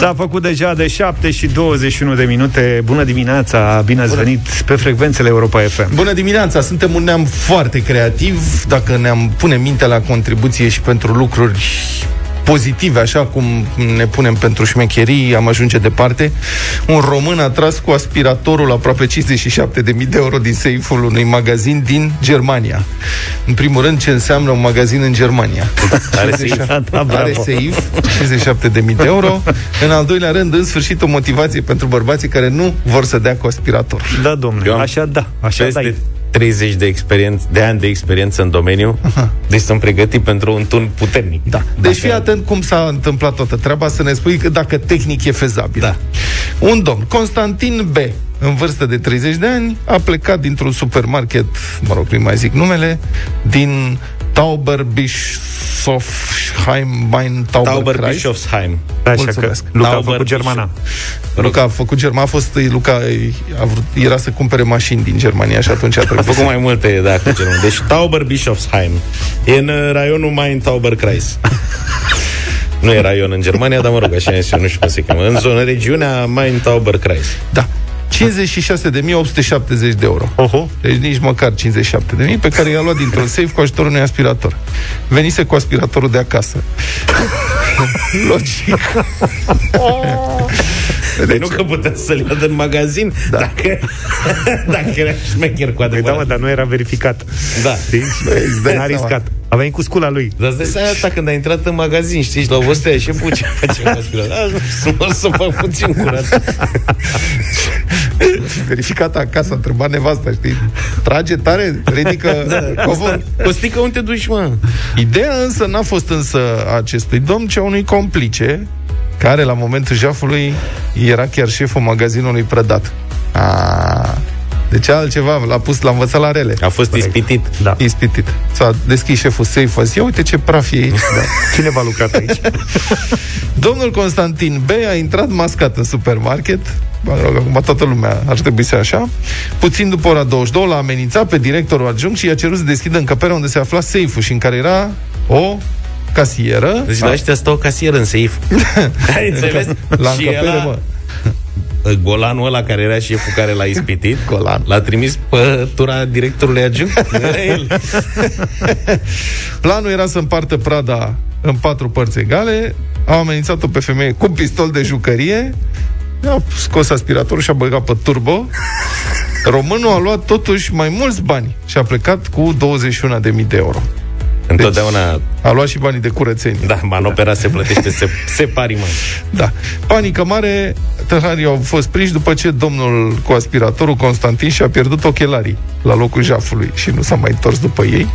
S-a făcut deja de 7 și 21 de minute. Bună dimineața, bine ați venit pe frecvențele Europa FM. Bună dimineața, suntem un neam foarte creativ, dacă ne-am pune minte la contribuție și pentru lucruri pozitive, așa cum ne punem pentru șmecherii, am ajunge departe. Un român a tras cu aspiratorul aproape 57.000 de euro din seiful unui magazin din Germania. În primul rând, ce înseamnă un magazin în Germania? Are seif? Da, da, Are bravo. seif, 57.000 de euro. În al doilea rând, în sfârșit, o motivație pentru bărbații care nu vor să dea cu aspirator. Da, domnule, Eu am așa da, așa da. Peste 30 de, experiență, de ani de experiență în domeniu, deci sunt pregătit pentru un tun puternic. Da. Deci fii atent cum s-a întâmplat toată treaba, să ne spui că dacă tehnic e fezabil. Da. Un domn, Constantin B., în vârstă de 30 de ani, a plecat dintr-un supermarket, mă rog, nu mai zic numele, din Tauber Bischofsheim, Main Tauber, Tauber Kreis. Bischofsheim. Așa că Mulțumesc. Luca a Tauber făcut germana. Luca a făcut Germania, a fost, Luca a vrut, era să cumpere mașini din Germania și atunci a A trebuit făcut să... mai multe, da, cu genul. Deci Tauber Bischofsheim. E în uh, raionul Main Tauber Kreis. Nu e raion în Germania, dar mă rog, așa este, nu știu cum se cheamă. În zonă, regiunea Main Tauber Kreis. Da. 56.870 de euro. Oho. Deci nici măcar 57 de mii pe care i-a luat dintr-un safe cu ajutorul unui aspirator. Venise cu aspiratorul de acasă. Logic. Deci nu că putea să-l ia din magazin da. dacă, dacă era șmecher cu Păi da, adevărat. mă, dar nu era verificat. Da. Știi? îți dai N-a seama. riscat. A venit cu scula lui. Dar îți dai seama asta când ai intrat în magazin, știi, și la o stea și puce face un aspirator. Da, să mă să fac puțin curat. Verificat acasă, a întrebat nevasta, știi? Trage tare, ridică da, covor. Costică, unde te duci, mă? Ideea însă n-a fost însă a acestui domn, ci a unui complice, care la momentul jafului era chiar șeful magazinului prădat. A, deci altceva, l-a pus, l-a învățat la rele. A fost ispitit. Da. Ispitit. S-a deschis șeful safe, a zis, ia uite ce praf e aici. Da. Cine v-a lucrat aici? Domnul Constantin B. a intrat mascat în supermarket, mă rog, acum toată lumea ar trebui să așa, puțin după ora 22 l-a amenințat pe directorul adjunct și i-a cerut să deschidă încăperea unde se afla safe-ul și în care era o casieră. Deci la ăștia stă o casieră în seif. Ai înțeles? La și încăpere, ăla, mă. golanul ăla care era șeful care l-a ispitit, Golan. l-a trimis pe tura directorului adjunct. Era el. Planul era să împartă prada în patru părți egale, au amenințat-o pe femeie cu un pistol de jucărie, a scos aspiratorul și a băgat pe turbo. Românul a luat totuși mai mulți bani și a plecat cu 21.000 de euro. Întotdeauna, A luat și banii de curățenie. da, manopera se plătește se, separii, mă. Da. Panică mare, tăharii au fost prinși după ce domnul cu aspiratorul Constantin și-a pierdut ochelarii la locul jafului și nu s-a mai întors după ei.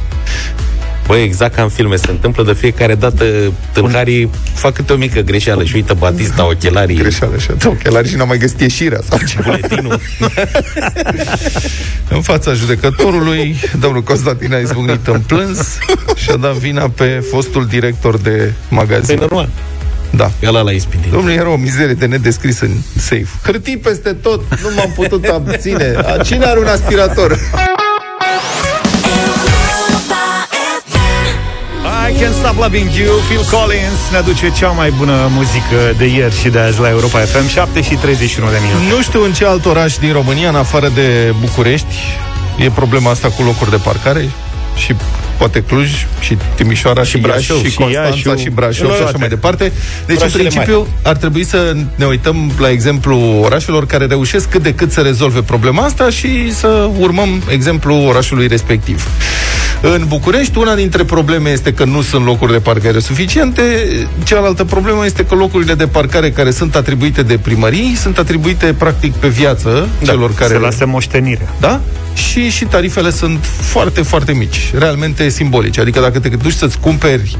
Băi, exact ca în filme se întâmplă de fiecare dată tâlharii fac câte o mică greșeală și uită Batista ochelarii, Greșeală și de ochelari și n-a mai găsit ieșirea sau ce. buletinul. În fața judecătorului, domnul Constantin a izbucnit în plâns și a dat vina pe fostul director de Păi magazin. normal, Da. ăla l-a ispitit. Domnul era o mizerie de nedescris în safe. Hârtii peste tot, nu m-am putut abține. A, Cine are un aspirator? I Can't Stop Loving You Phil Collins ne aduce cea mai bună muzică de ieri și de azi la Europa FM 7 și 31 de minute Nu știu în ce alt oraș din România, în afară de București, e problema asta cu locuri de parcare și poate Cluj și Timișoara și, Și Brașov, Iași, și și Constanța Iașiul. și Brașov La și așa toate. mai departe. Deci, Orașele în principiu, ar trebui să ne uităm la exemplu orașelor care reușesc cât de cât să rezolve problema asta și să urmăm exemplul orașului respectiv. În București, una dintre probleme este că nu sunt locuri de parcare suficiente, cealaltă problemă este că locurile de parcare care sunt atribuite de primării sunt atribuite practic pe viață da, celor care Se lasă moștenirea da? Și, și tarifele sunt foarte, foarte mici, realmente simbolice. Adică dacă te duci să-ți cumperi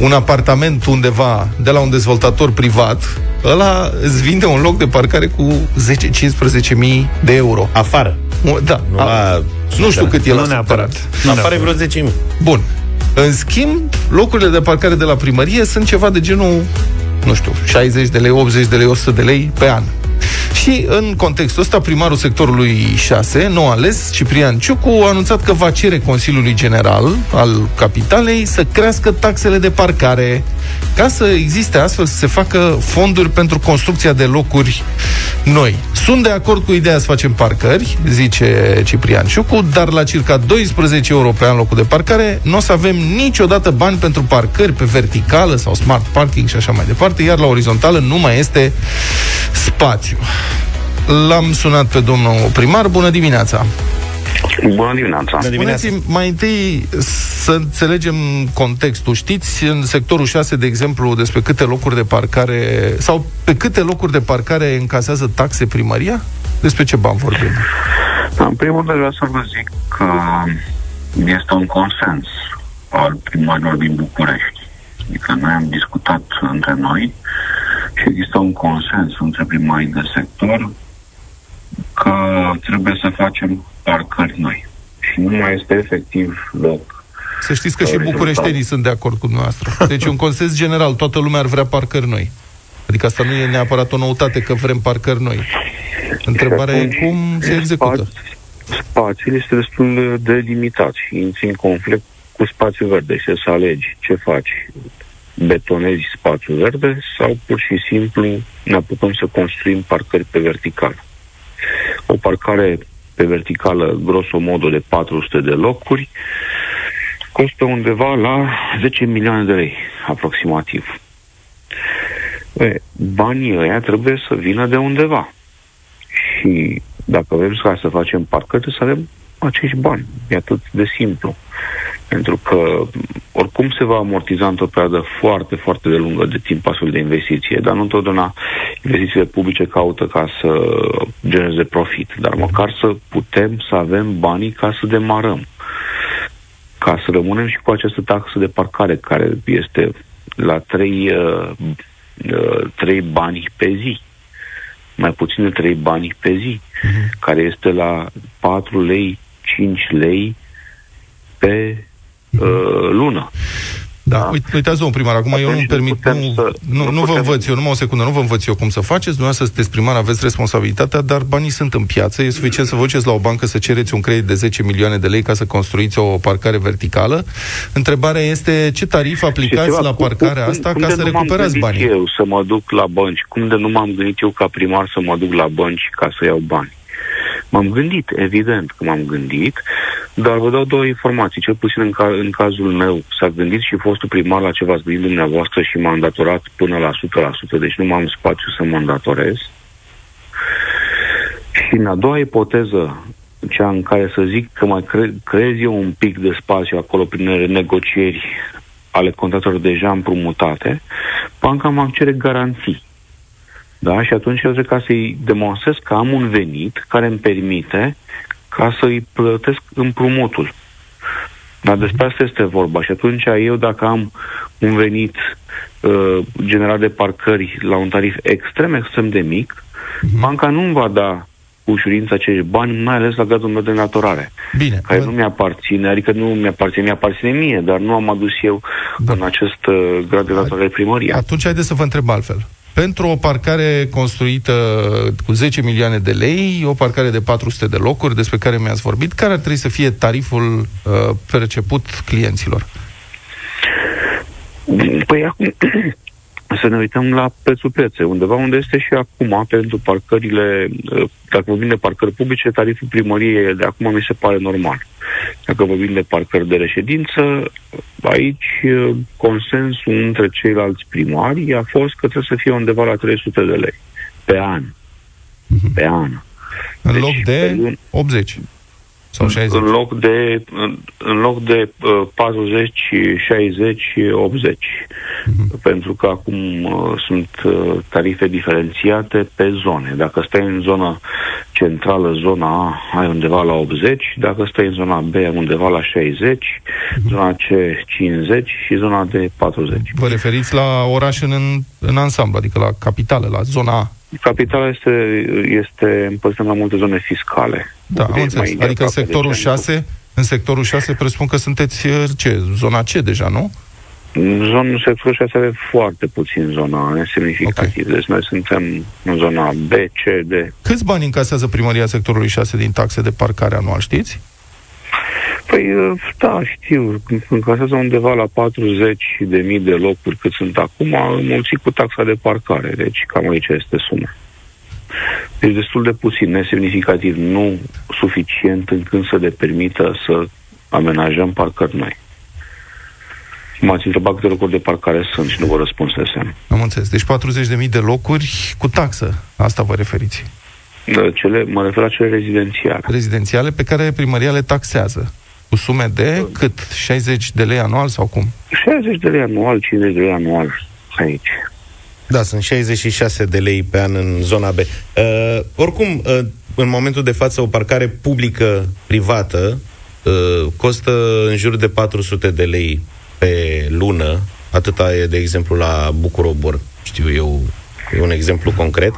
un apartament undeva de la un dezvoltator privat, ăla îți vinde un loc de parcare cu 10-15 mii de euro. Afară. O- Da, Nu a, la nu știu cât e Nu la neapărat. subterat. Nu Afară e neapărat. vreo 10.000. Bun. În schimb, locurile de parcare de la primărie sunt ceva de genul, nu știu, 60 de lei, 80 de lei, 100 de lei pe an. Și în contextul ăsta, primarul sectorului 6, nou ales, Ciprian Ciucu, a anunțat că va cere Consiliului General al Capitalei să crească taxele de parcare ca să existe astfel să se facă fonduri pentru construcția de locuri noi. Sunt de acord cu ideea să facem parcări, zice Ciprian Ciucu, dar la circa 12 euro pe an locul de parcare nu o să avem niciodată bani pentru parcări pe verticală sau smart parking și așa mai departe, iar la orizontală nu mai este spațiu. L-am sunat pe domnul primar. Bună dimineața! Bună dimineața! Bună dimineața. mai întâi să înțelegem contextul. Știți în sectorul 6, de exemplu, despre câte locuri de parcare sau pe câte locuri de parcare încasează taxe primăria? Despre ce bani vorbim? Da, în primul rând vreau să vă zic că este un consens al primarilor din București. Adică noi am discutat între noi și există un consens între primarii de sector că trebuie să facem parcări noi. Și nu mai este efectiv loc. Să știți că și bucureștenii sunt de acord cu dumneavoastră. Deci un consens general, toată lumea ar vrea parcări noi. Adică asta nu e neapărat o noutate că vrem parcări noi. Întrebarea e cum se execută. Spațiul este destul de limitat și intri în conflict cu spațiul verde și să alegi ce faci. Betonezi spațiul verde sau pur și simplu ne apucăm să construim parcări pe vertical. O parcare pe verticală, grosomodo, de 400 de locuri, costă undeva la 10 milioane de lei, aproximativ. E, banii ăia trebuie să vină de undeva. Și dacă vrem ca să facem parcări, să avem acești bani. E atât de simplu. Pentru că oricum se va amortiza într-o perioadă foarte, foarte de lungă de timp astfel de investiție, dar nu întotdeauna investițiile publice caută ca să genereze profit, dar măcar să putem să avem banii ca să demarăm. Ca să rămânem și cu această taxă de parcare care este la 3, uh, uh, 3 bani pe zi mai puțin de 3 bani pe zi, uh-huh. care este la 4 lei, 5 lei pe uh, lună. Da, da. Uite, uitați, domnul primar, acum Atunci eu nu permit, nu, să, nu, nu, nu vă învăț eu, numai o secundă, nu vă învăț eu cum să faceți, dumneavoastră sunteți primar, aveți responsabilitatea, dar banii sunt în piață, e suficient să vă duceți la o bancă să cereți un credit de 10 milioane de lei ca să construiți o parcare verticală. Întrebarea este ce tarif aplicați ceva, la parcarea cum, asta cum, ca cum să recuperați banii? eu să mă duc la bănci? Cum de nu m-am gândit eu ca primar să mă duc la bănci ca să iau bani? M-am gândit, evident că m-am gândit, dar vă dau două informații. Cel puțin în, ca, în cazul meu s-a gândit și fostul primar la ce v-ați gândit dumneavoastră și m-a îndatorat până la 100%, deci nu m-am spațiu să mă îndatorez. Și în a doua ipoteză, cea în care să zic că mai cre- creez eu un pic de spațiu acolo prin negocieri ale contractelor deja împrumutate, banca mă cere garanții. Da? Și atunci eu trebuie ca să-i demonstrez că am un venit care îmi permite ca să-i plătesc împrumutul. Dar despre asta este vorba. Și atunci eu, dacă am un venit uh, generat de parcări la un tarif extrem, extrem de mic, uh-huh. banca nu îmi va da cu ușurință acești bani, mai ales la gradul meu de naturare. Bine. Care bun. nu mi-aparține, adică nu mi-aparține, mi-aparține mie, dar nu am adus eu da. în acest uh, grad de naturare primăria. Atunci haideți să vă întreb altfel pentru o parcare construită cu 10 milioane de lei, o parcare de 400 de locuri despre care mi-ați vorbit, care ar trebui să fie tariful uh, perceput clienților? Păi acum să ne uităm la prețul prețe, undeva unde este și acum pentru parcările, uh, dacă vorbim de parcări publice, tariful primăriei de acum mi se pare normal. Dacă vorbim de parcări de reședință, aici uh, consensul între ceilalți primari a fost că trebuie să fie undeva la 300 de lei pe an. Mhm. Pe an. În deci, loc de 80. Sau 60. În loc de, în, în loc de uh, 40, 60, 80. Uh-huh. Pentru că acum uh, sunt uh, tarife diferențiate pe zone. Dacă stai în zona centrală, zona A, ai undeva la 80, dacă stai în zona B, ai undeva la 60, uh-huh. zona C 50 și zona D 40. Vă referiți la oraș în, în ansamblu, adică la capitală, la zona A? Capitala este, este împărțită la multe zone fiscale. Da, am înțeles. Adică în sectorul 6, în sectorul 6 presupun că sunteți uh, ce? Zona C deja, nu? Zonul sectorul 6 are foarte puțin zona nesemnificativ. Okay. Deci noi suntem în zona B, C, D. Câți bani încasează primăria sectorului 6 din taxe de parcare anual, știți? Păi, da, știu. Încasează undeva la 40 de mii de locuri cât sunt acum, înmulțit cu taxa de parcare. Deci cam aici este suma. Deci destul de puțin, nesemnificativ, nu suficient încât să ne permită să amenajăm parcări noi. M-ați întrebat câte locuri de parcare sunt și nu vă răspunsesem. Am înțeles. Deci 40.000 de locuri cu taxă. Asta vă referiți? Da, cele, mă refer la cele rezidențiale. Rezidențiale pe care primăria le taxează. Cu sume de da. cât? 60 de lei anual sau cum? 60 de lei anual, 50 de lei anual aici. Da, sunt 66 de lei pe an în zona B. Uh, oricum, uh, în momentul de față, o parcare publică privată uh, costă în jur de 400 de lei pe lună. Atâta e, de exemplu, la Bucurobor. Știu eu, e un exemplu concret.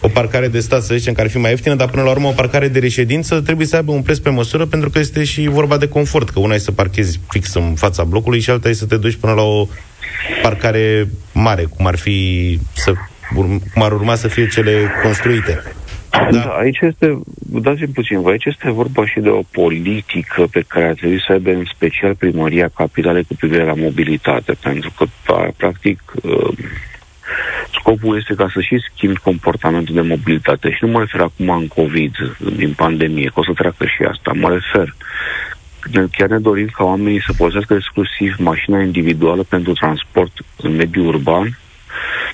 O parcare de stat, să zicem, care ar fi mai ieftină, dar până la urmă o parcare de reședință trebuie să aibă un preț pe măsură, pentru că este și vorba de confort, că una e să parchezi fix în fața blocului și alta e să te duci până la o parcare mare, cum ar fi să, cum ar urma să fie cele construite. Da. da, aici este, dați-mi puțin, aici este vorba și de o politică pe care ar trebui să aibă în special primăria capitalei cu privire la mobilitate, pentru că, practic, uh, scopul este ca să și schimbi comportamentul de mobilitate. Și nu mă refer acum în COVID, din pandemie, că o să treacă și asta. Mă refer chiar ne dorim ca oamenii să folosească exclusiv mașina individuală pentru transport în mediul urban,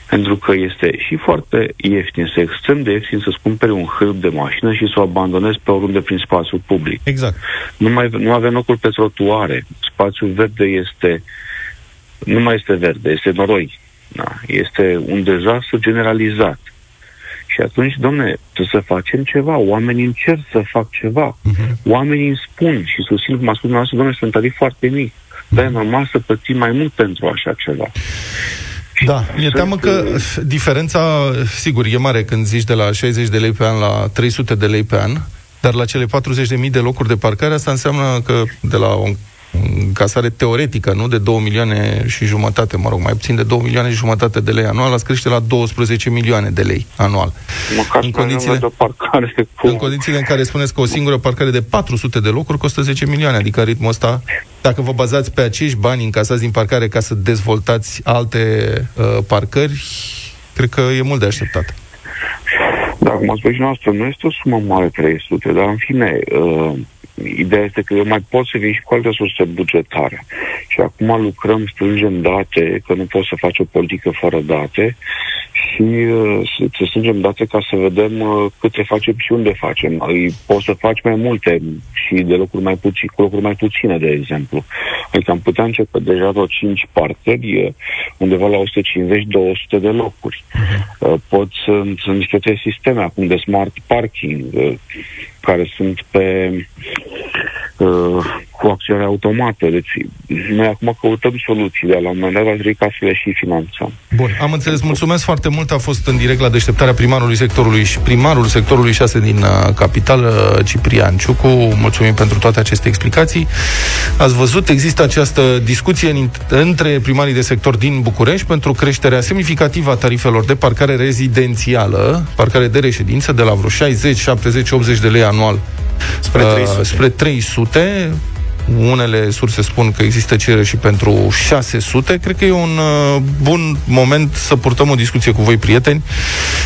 pentru că este și foarte ieftin, este extrem de ieftin să-ți cumpere un hârb de mașină și să o abandonezi pe oriunde prin spațiul public. Exact. Nu, mai, nu avem locuri pe trotuare. Spațiul verde este nu mai este verde, este noroi. Da. Este un dezastru generalizat. Și atunci, domne, trebuie să facem ceva. Oamenii încerc să fac ceva. Uh-huh. Oamenii îmi spun și susțin, cum a spus dumneavoastră, domne, sunt tarifi foarte mici. Dar e normal să plătim mai mult pentru așa ceva. Da, mi-e teamă că diferența, sigur, e mare când zici de la 60 de lei pe an la 300 de lei pe an, dar la cele 40.000 de locuri de parcare, asta înseamnă că de la o încasare teoretică, nu de 2 milioane și jumătate, mă rog, mai puțin de 2 milioane și jumătate de lei anual, ați crește la 12 milioane de lei anual. Măcar în condițiile, de parcare cu... în condițiile în care spuneți că o singură parcare de 400 de locuri costă 10 milioane, adică ritmul ăsta, dacă vă bazați pe acești bani încasați din parcare ca să dezvoltați alte uh, parcări, cred că e mult de așteptat. Da, cum a spus și noastră, nu este o sumă mare 300, dar în fine, uh, ideea este că eu mai pot să vin și cu alte surse bugetare. Și acum lucrăm, strângem date, că nu poți să faci o politică fără date și uh, să strângem date ca să vedem uh, câte facem și unde facem. Poți să faci mai multe și de locuri mai puține, cu locuri mai puține, de exemplu. Adică am putea începe deja vreo 5 parcări, uh, undeva la 150-200 de locuri. Uh-huh. Pot să, sunt niște sisteme acum de smart parking, uh, care sunt pe uh, cu acțiune automată. Deci noi acum căutăm soluții, dar la un moment dat va trebui ca să le și finanțăm. Bun, am înțeles. Mulțumesc foarte mult. A fost în direct la deșteptarea primarului sectorului și primarul sectorului 6 din uh, capitală, Ciprian Ciucu. Mulțumim pentru toate aceste explicații. Ați văzut, există această discuție în, între primarii de sector din București pentru creșterea semnificativă a tarifelor de parcare rezidențială, parcare de reședință, de la vreo 60, 70, 80 de lei anual spre 300. Uh, spre 300 unele surse spun că există cerere și pentru 600. Cred că e un uh, bun moment să purtăm o discuție cu voi, prieteni.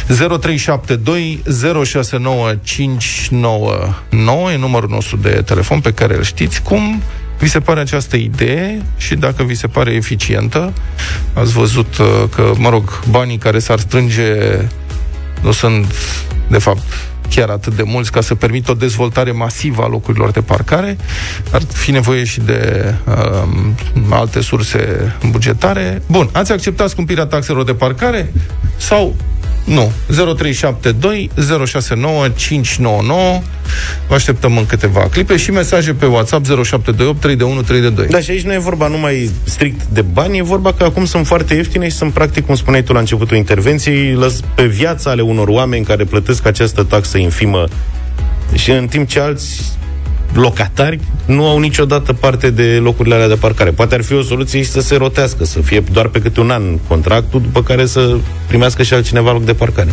0372 069599 e numărul nostru de telefon pe care îl știți. Cum vi se pare această idee și dacă vi se pare eficientă? Ați văzut uh, că, mă rog, banii care s-ar strânge nu sunt, de fapt, chiar atât de mulți ca să permită o dezvoltare masivă a locurilor de parcare. Ar fi nevoie și de uh, alte surse bugetare. Bun, ați acceptat scumpirea taxelor de parcare sau nu. 0372 069 599. Vă așteptăm în câteva clipe și mesaje pe WhatsApp 0728 3 3 de 2. Da, și aici nu e vorba numai strict de bani, e vorba că acum sunt foarte ieftine și sunt practic, cum spuneai tu la începutul intervenției, pe viața ale unor oameni care plătesc această taxă infimă și în timp ce alți locatari nu au niciodată parte de locurile alea de parcare. Poate ar fi o soluție și să se rotească, să fie doar pe câte un an contractul, după care să primească și altcineva loc de parcare.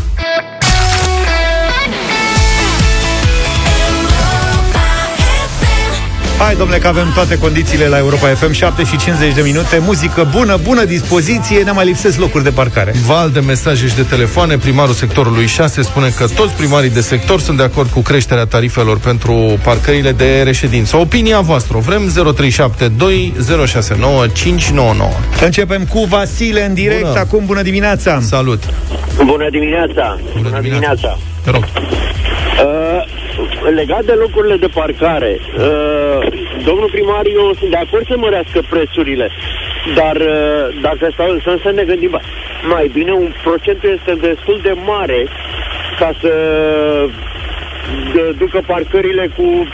Hai, domnule, că avem toate condițiile la Europa FM 7 și 50 de minute Muzică bună, bună dispoziție Ne mai lipsesc locuri de parcare. Val de mesaje și de telefoane Primarul sectorului 6 spune că toți primarii de sector Sunt de acord cu creșterea tarifelor Pentru parcările de reședință. Opinia voastră vrem 0372 069 599 Începem cu Vasile în direct bună. Acum, bună dimineața. Salut. Bună dimineața. Bună, bună dimineața, Te rog. uh, legat de locurile de parcare, uh, domnul primar, eu sunt de acord să mărească prețurile, dar uh, dacă stau, să, să ne gândim, mai bine un procent este destul de mare ca să de, ducă parcările cu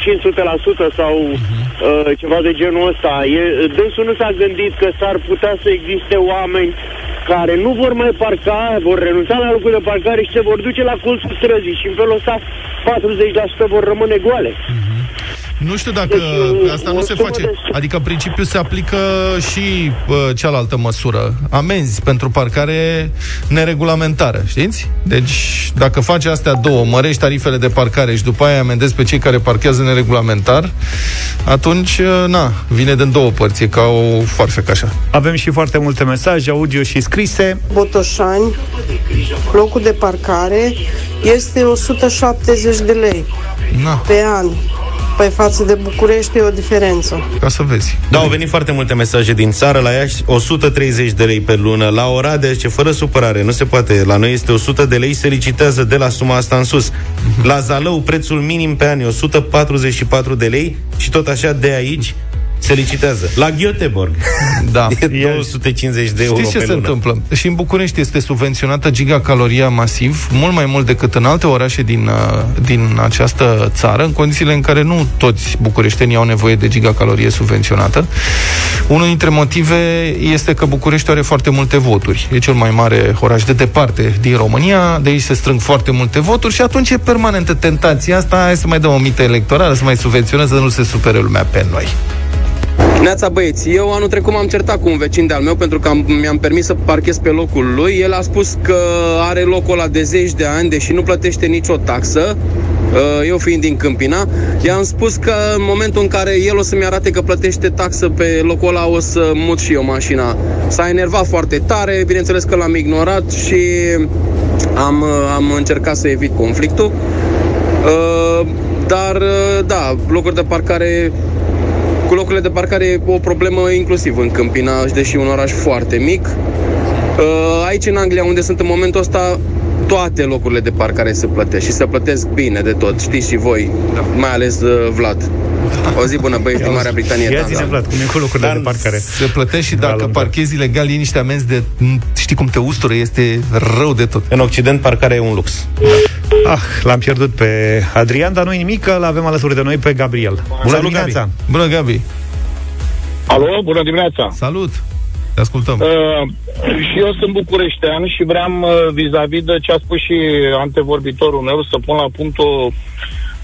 500% sau uh, ceva de genul ăsta. E, dânsul nu s-a gândit că s-ar putea să existe oameni care nu vor mai parca, vor renunța la locul de parcare și se vor duce la colțul străzii și în felul ăsta 40% vor rămâne goale. Mm-hmm. Nu știu dacă deci, asta nu se face. De... Adică principiul se aplică și uh, cealaltă măsură. Amenzi pentru parcare neregulamentară, știți? Deci, dacă faci astea două, mărești tarifele de parcare și după aia amendezi pe cei care parchează neregulamentar, atunci, uh, na, vine din două părți, e ca o foarfecă așa. Avem și foarte multe mesaje, audio și scrise. Botoșani, locul de parcare este 170 de lei Na. pe an. Păi față de București e o diferență. Ca să vezi. Da, au venit foarte multe mesaje din țară, la Iași 130 de lei pe lună, la Oradea, ce fără supărare, nu se poate, la noi este 100 de lei, se licitează de la suma asta în sus. La Zalău, prețul minim pe an e 144 de lei și tot așa de aici se licitează. La Göteborg. Da. E 250 de euro Știți ce pe se lună. întâmplă? Și în București este subvenționată gigacaloria masiv, mult mai mult decât în alte orașe din, uh, din această țară, în condițiile în care nu toți bucureștenii au nevoie de gigacalorie subvenționată. Unul dintre motive este că București are foarte multe voturi. E cel mai mare oraș de departe din România, de aici se strâng foarte multe voturi și atunci e permanentă tentația asta, hai să mai dăm o mită electorală, să mai subvenționăm, să nu se supere lumea pe noi. Neața băieți, eu anul trecut m-am certat cu un vecin de-al meu pentru că am, mi-am permis să parchez pe locul lui. El a spus că are locul ăla de zeci de ani, deși nu plătește nicio taxă. Uh, eu fiind din Câmpina, i-am spus că în momentul în care el o să-mi arate că plătește taxă pe locul ăla, o să mut și eu mașina. S-a enervat foarte tare, bineînțeles că l-am ignorat și am, uh, am încercat să evit conflictul. Uh, dar, da, locuri de parcare cu locurile de parcare e o problemă inclusiv în Câmpina, deși un oraș foarte mic. Uh, aici în Anglia, unde sunt în momentul ăsta, toate locurile de parcare se plătesc și se plătesc bine de tot, știți și voi, da. mai ales uh, Vlad. O zi bună, băieți din Marea Britanie. Ia zine, Vlad, cum e cu locurile Dar de parcare. Se plătește și dacă parchezi ilegal, e niște amenzi de... Știi cum te ustură, este rău de tot. În Occident, parcarea e un lux. Ah, l-am pierdut pe Adrian, dar nu nimic, că l-avem alături de noi pe Gabriel. Bună Salut, dimineața! Gabi. Bună, Gabi! Alo, bună dimineața! Salut! Te ascultăm. Uh, și eu sunt bucureștean și vreau uh, vis-a-vis de ce a spus și antevorbitorul meu să pun la punct o,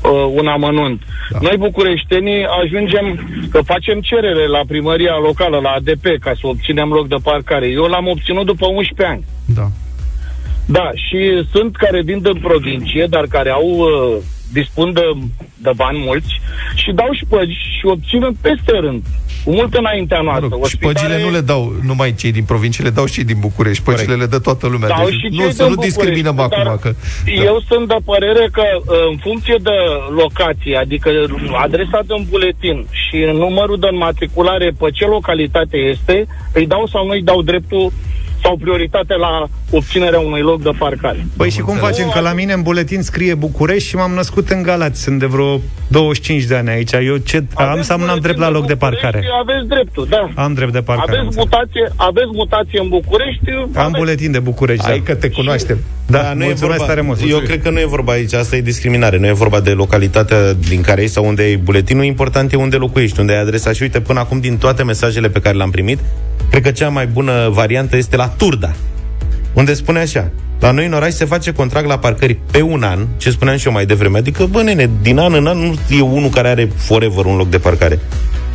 uh, un amănunt. Da. Noi bucureștenii ajungem că facem cerere la primăria locală, la ADP, ca să obținem loc de parcare. Eu l-am obținut după 11 ani. Da. Da, și sunt care vin din provincie, dar care au uh, dispun de, de bani mulți și dau și șpăgi și obțin peste rând cu mult înaintea noastră. Mă rog, și păgile nu le dau numai cei din provincie, le dau și din București. Păgile Corect. le dă toată lumea. Dau deci, și nu, să nu discriminăm acum. Că, eu da. sunt de părere că în funcție de locație, adică adresa de un buletin și numărul de înmatriculare pe ce localitate este, îi dau sau nu îi dau dreptul sau prioritate la obținerea unui loc de parcare. Păi și cum facem? Că la mine în buletin scrie București și m-am născut în Galați. Sunt de vreo 25 de ani aici. Eu ce am să am drept la loc de parcare. Aveți dreptul, da. Am drept de parcare. Aveți mutație, aveți mutație în București. Am aveți... buletin de București. Hai da. că te cunoaștem. Da, da nu e vorba, tare mult. Eu cred că nu e vorba aici, asta e discriminare. Nu e vorba de localitatea din care ești sau unde e buletinul. Important e unde locuiești, unde ai adresa. Și uite, până acum, din toate mesajele pe care le-am primit, cred că cea mai bună variantă este la Turda. unde spune așa, la noi în oraș se face contract la parcări pe un an, ce spuneam și eu mai devreme. Adică, bă, nene, din an în an nu e unul care are forever un loc de parcare.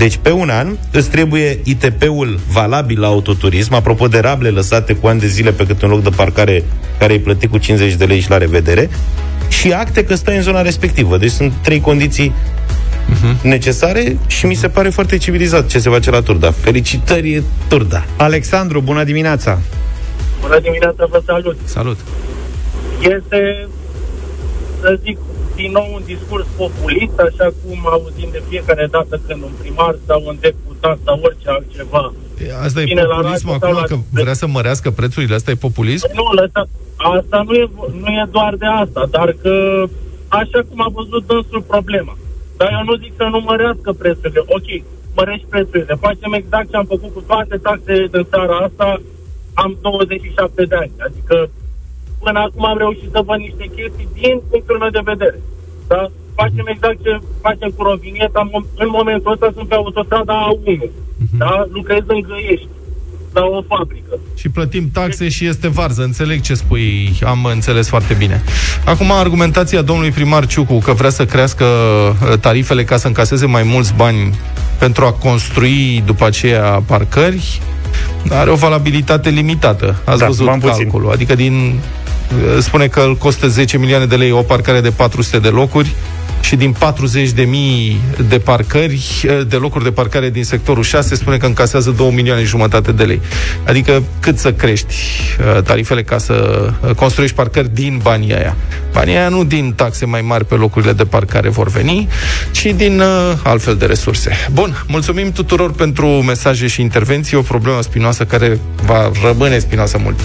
Deci, pe un an, îți trebuie ITP-ul valabil la autoturism, apropo de rable lăsate cu ani de zile pe câte un loc de parcare care ai plătit cu 50 de lei și la revedere, și acte că stai în zona respectivă. Deci sunt trei condiții uh-huh. necesare și mi se pare foarte civilizat ce se face la Turda. Felicitări, Turda! Alexandru, bună dimineața! Bună dimineața, vă salut! Salut! Este, să zic, din nou un discurs populist, așa cum auzim de fiecare dată când un primar sau un deputat sau orice altceva Asta e Bine, populism la acum, la... că vrea să mărească prețurile, asta e populism? Nu, asta, asta nu, e, nu e doar de asta, dar că așa cum a văzut dânsul problema. Dar eu nu zic să nu mărească prețurile. Ok, mărești prețurile. Facem exact ce am făcut cu toate taxele din țara asta. Am 27 de ani. Adică până acum am reușit să văd niște chestii din punctul meu de vedere. Da? Facem exact ce facem cu rovinieta. În momentul ăsta sunt pe autostrada A1. Uh-huh. Da? Lucrez în Găiești la o fabrică. Și plătim taxe și este varză. Înțeleg ce spui, am înțeles foarte bine. Acum, argumentația domnului primar Ciucu că vrea să crească uh, tarifele ca să încaseze mai mulți bani pentru a construi după aceea parcări, are o valabilitate limitată. Ați da, văzut calculul. Puțin. Adică din uh, spune că îl costă 10 milioane de lei o parcare de 400 de locuri, și din 40 de mii de parcări, eh, de locuri de parcare din sectorul 6, spune că încasează 2 milioane și jumătate de lei. Adică cât să crești eh, tarifele ca să eh, construiești parcări din banii aia. Banii aia nu din taxe mai mari pe locurile de parcare vor veni, ci din uh, altfel de resurse. Bun, mulțumim tuturor pentru mesaje și intervenții, o problemă spinoasă care va rămâne spinoasă mult.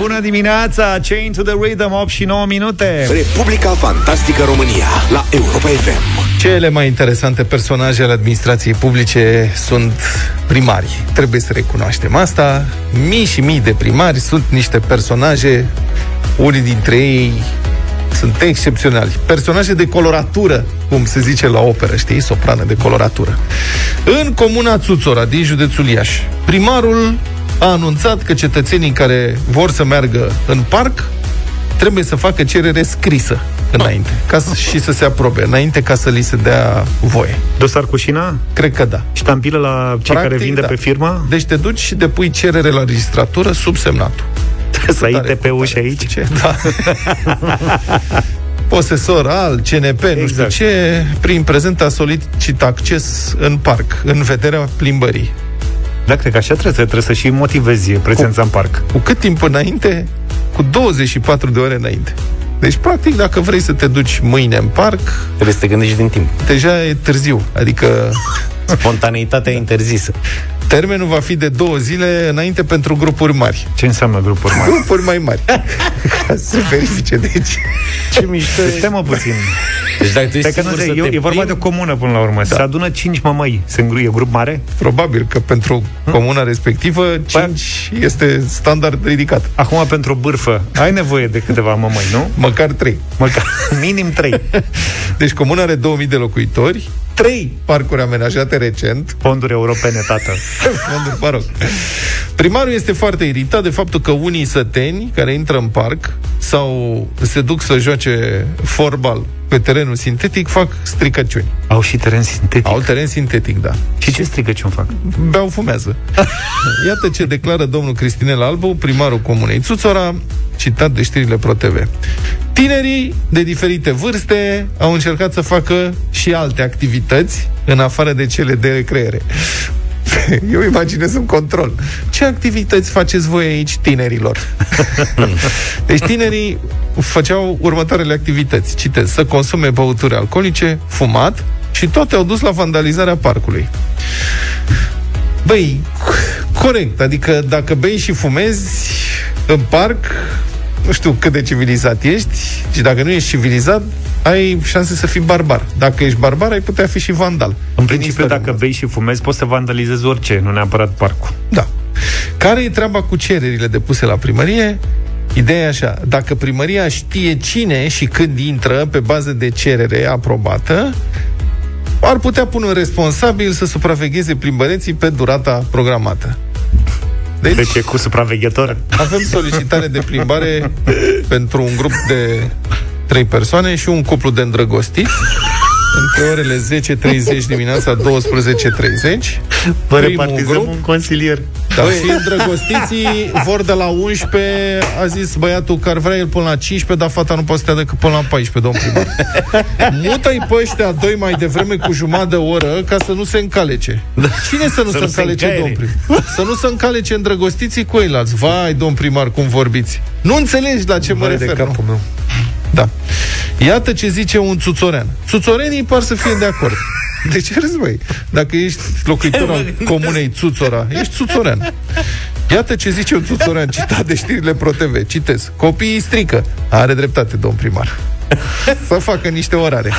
Bună dimineața! Chain to the Rhythm, 8 și 9 minute. Republica Fantastică România la Europa FM. Cele mai interesante personaje ale administrației publice sunt primari. Trebuie să recunoaștem asta. Mii și mii de primari sunt niște personaje, unii dintre ei sunt excepționali. Personaje de coloratură, cum se zice la operă, știi? Soprană de coloratură. În comuna Țuțora, din județul Iași, primarul a anunțat că cetățenii care vor să meargă în parc trebuie să facă cerere scrisă înainte, ca să, și să se aprobe, înainte ca să li se dea voie. Dosar cu șina? Cred că da. Ștampilă la cei Practic, care vinde da. pe firmă? Deci te duci și depui cerere la registratură sub semnatul. Trebuie să ai TP-ul și aici? Ce? Da. posesor al CNP, exact. nu știu exact. ce, prin prezent a solicitat acces în parc, în vederea plimbării. Da, cred că așa trebuie, trebuie să și motivezi prezența cu, în parc. Cu cât timp înainte? Cu 24 de ore înainte. Deci, practic, dacă vrei să te duci mâine în parc... Trebuie să te gândești din timp. Deja e târziu. Adică... Spontaneitatea da. interzisă. Termenul va fi de două zile înainte pentru grupuri mari. Ce înseamnă grupuri mari? Grupuri mai mari. Ca să verifice, deci... Ce mișto e. Stai puțin. Deci dacă tu ești nu, e, e vorba de o comună până la urmă. Da. Se adună cinci mămăi. Se îngruie grup mare? Probabil că pentru hm? comuna respectivă păi- cinci păi... este standard ridicat. Acum pentru bârfă ai nevoie de câteva mămăi, nu? Măcar trei. Măcar, minim trei. Deci comuna are 2000 de locuitori, trei parcuri amenajate recent. Fonduri europene, tată. Fonduri, mă rog. Primarul este foarte iritat de faptul că unii săteni care intră în parc sau se duc să joace forbal pe terenul sintetic fac stricăciuni. Au și teren sintetic? Au teren sintetic, da. Și ce stricăciuni fac? Beau, fumează. Iată ce declară domnul Cristinel Albu, primarul comunei Țuțora, citat de știrile ProTV. Tinerii de diferite vârste au încercat să facă și alte activități în afară de cele de recreere. Eu imaginez un control. Ce activități faceți voi aici, tinerilor? deci tinerii făceau următoarele activități. Citez, să consume băuturi alcoolice, fumat și toate au dus la vandalizarea parcului. Băi, corect, adică dacă bei și fumezi în parc, nu știu cât de civilizat ești și dacă nu ești civilizat, ai șanse să fii barbar. Dacă ești barbar, ai putea fi și vandal. În principiu, dacă bei și fumezi, poți să vandalizezi orice, nu neapărat parcul. Da. Care e treaba cu cererile depuse la primărie? Ideea e așa, dacă primăria știe cine și când intră pe bază de cerere aprobată, ar putea pune un responsabil să supravegheze plimbăreții pe durata programată. Deci, deci e cu supraveghetor. Avem solicitare de plimbare pentru un grup de trei persoane și un cuplu de îndrăgostiți între orele 10.30 dimineața 12.30. Vă repartizăm grup, un consilier. Da, și îndrăgostiții vor de la 11, a zis băiatul că ar vrea el până la 15, dar fata nu poate să decât până la 14, domn primar. Mută-i pe ăștia doi mai devreme cu jumătate de oră ca să nu se încalece. Da. Cine să nu să se încalece, se domn primar? Să nu se încalece îndrăgostiții cu ei Vai, domn primar, cum vorbiți. Nu înțelegi la ce mă Vai refer, de capul meu. Da. Iată ce zice un țuțorean. Țuțorenii par să fie de acord. De ce râzi, băi? Dacă ești locuitor al comunei Țuțora, ești țuțorean. Iată ce zice un țuțorean citat de știrile ProTV. Citez. Copiii strică. Are dreptate, domn primar. Să facă niște orare.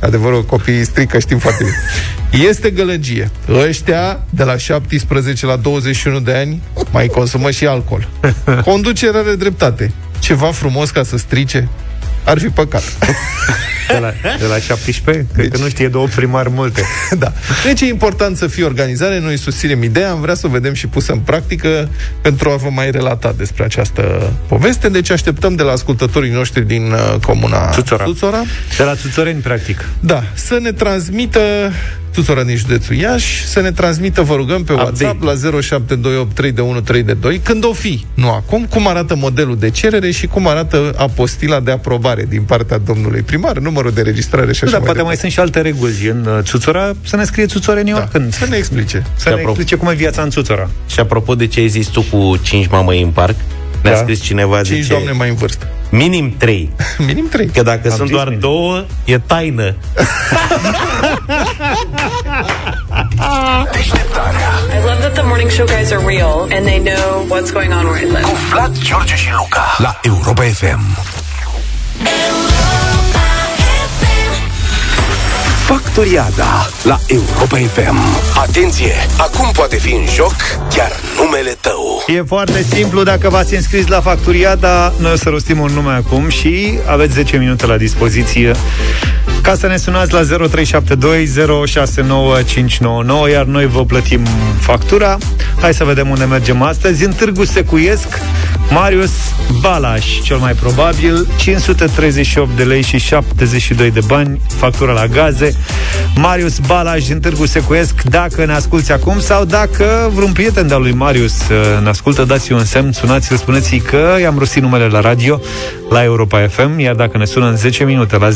Adevărul, copiii strică, știm foarte bine. Este gălăgie. Ăștia, de la 17 la 21 de ani, mai consumă și alcool. Conducerea are dreptate. Ceva frumos ca să strice? Ar fi păcat. De la, de la 17? Cred deci... că nu știe două primari multe. Da. Deci e important să fie organizare, noi susținem ideea, am vrea să o vedem și pusă în practică pentru a vă mai relata despre această poveste. Deci așteptăm de la ascultătorii noștri din uh, comuna Tuțora. Tuțora. De la Tuțoreni, practic. Da, să ne transmită tuturor din județul Iași, să ne transmită, vă rugăm, pe Update. WhatsApp la 07283132, când o fi, nu acum, cum arată modelul de cerere și cum arată apostila de aprobare din partea domnului primar, numărul de registrare și așa da, mai poate mai sunt și alte reguli în uh, Țuțora, să ne scrie Țuțora în da. când. Să ne explice. Să ne explice cum e viața în Țuțora. Și apropo de ce ai zis tu cu cinci mamăi în parc, ne-a da. scris cineva Cinci zice, doamne mai în vârstă. Minim 3. Minim 3. Că dacă Am sunt doar minim. două, e taină. I love that the morning show guys are real and they know what's going on where I live. Cu Vlad, George și Luca la Europa FM. Factoriada la Europa FM. Atenție! Acum poate fi în joc chiar numele tău. E foarte simplu, dacă v-ați înscris la Factoriada, noi o să rostim un nume acum și aveți 10 minute la dispoziție ca să ne sunați la 0372069599, iar noi vă plătim factura. Hai să vedem unde mergem astăzi. În Târgu Secuiesc, Marius Balaș, cel mai probabil, 538 de lei și 72 de bani, factura la gaze. Marius Balaș din Târgu Secuiesc, dacă ne asculti acum sau dacă vreun prieten de-al lui Marius uh, ne ascultă, dați un semn, sunați-l, spuneți că i-am rostit numele la radio, la Europa FM, iar dacă ne sună în 10 minute la 0372069599,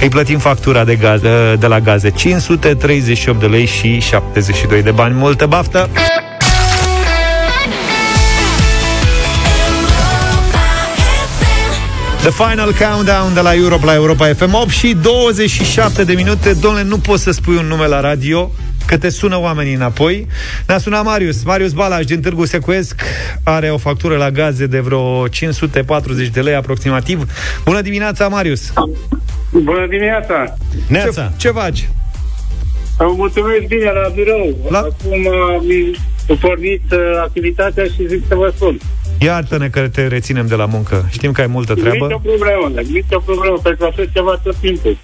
îi plătim factura de, gaz, uh, de la gaze 538 de lei și 72 de bani. Multă baftă! The Final Countdown de la Europa la Europa FM 8 și 27 de minute. Domnule, nu poți să spui un nume la radio că te sună oamenii înapoi. Ne-a sunat Marius, Marius Balaj din Târgu Secuiesc, are o factură la gaze de vreo 540 de lei aproximativ. Bună dimineața, Marius! Bună dimineața! Neața. Ce, ce faci? Mulțumesc bine la birou. La... Acum am pornit uh, activitatea și zic să vă spun. Iartă-ne că te reținem de la muncă. Știm că ai multă treabă. Nici o problemă, nici o problemă, pentru că așa ceva tot timpul.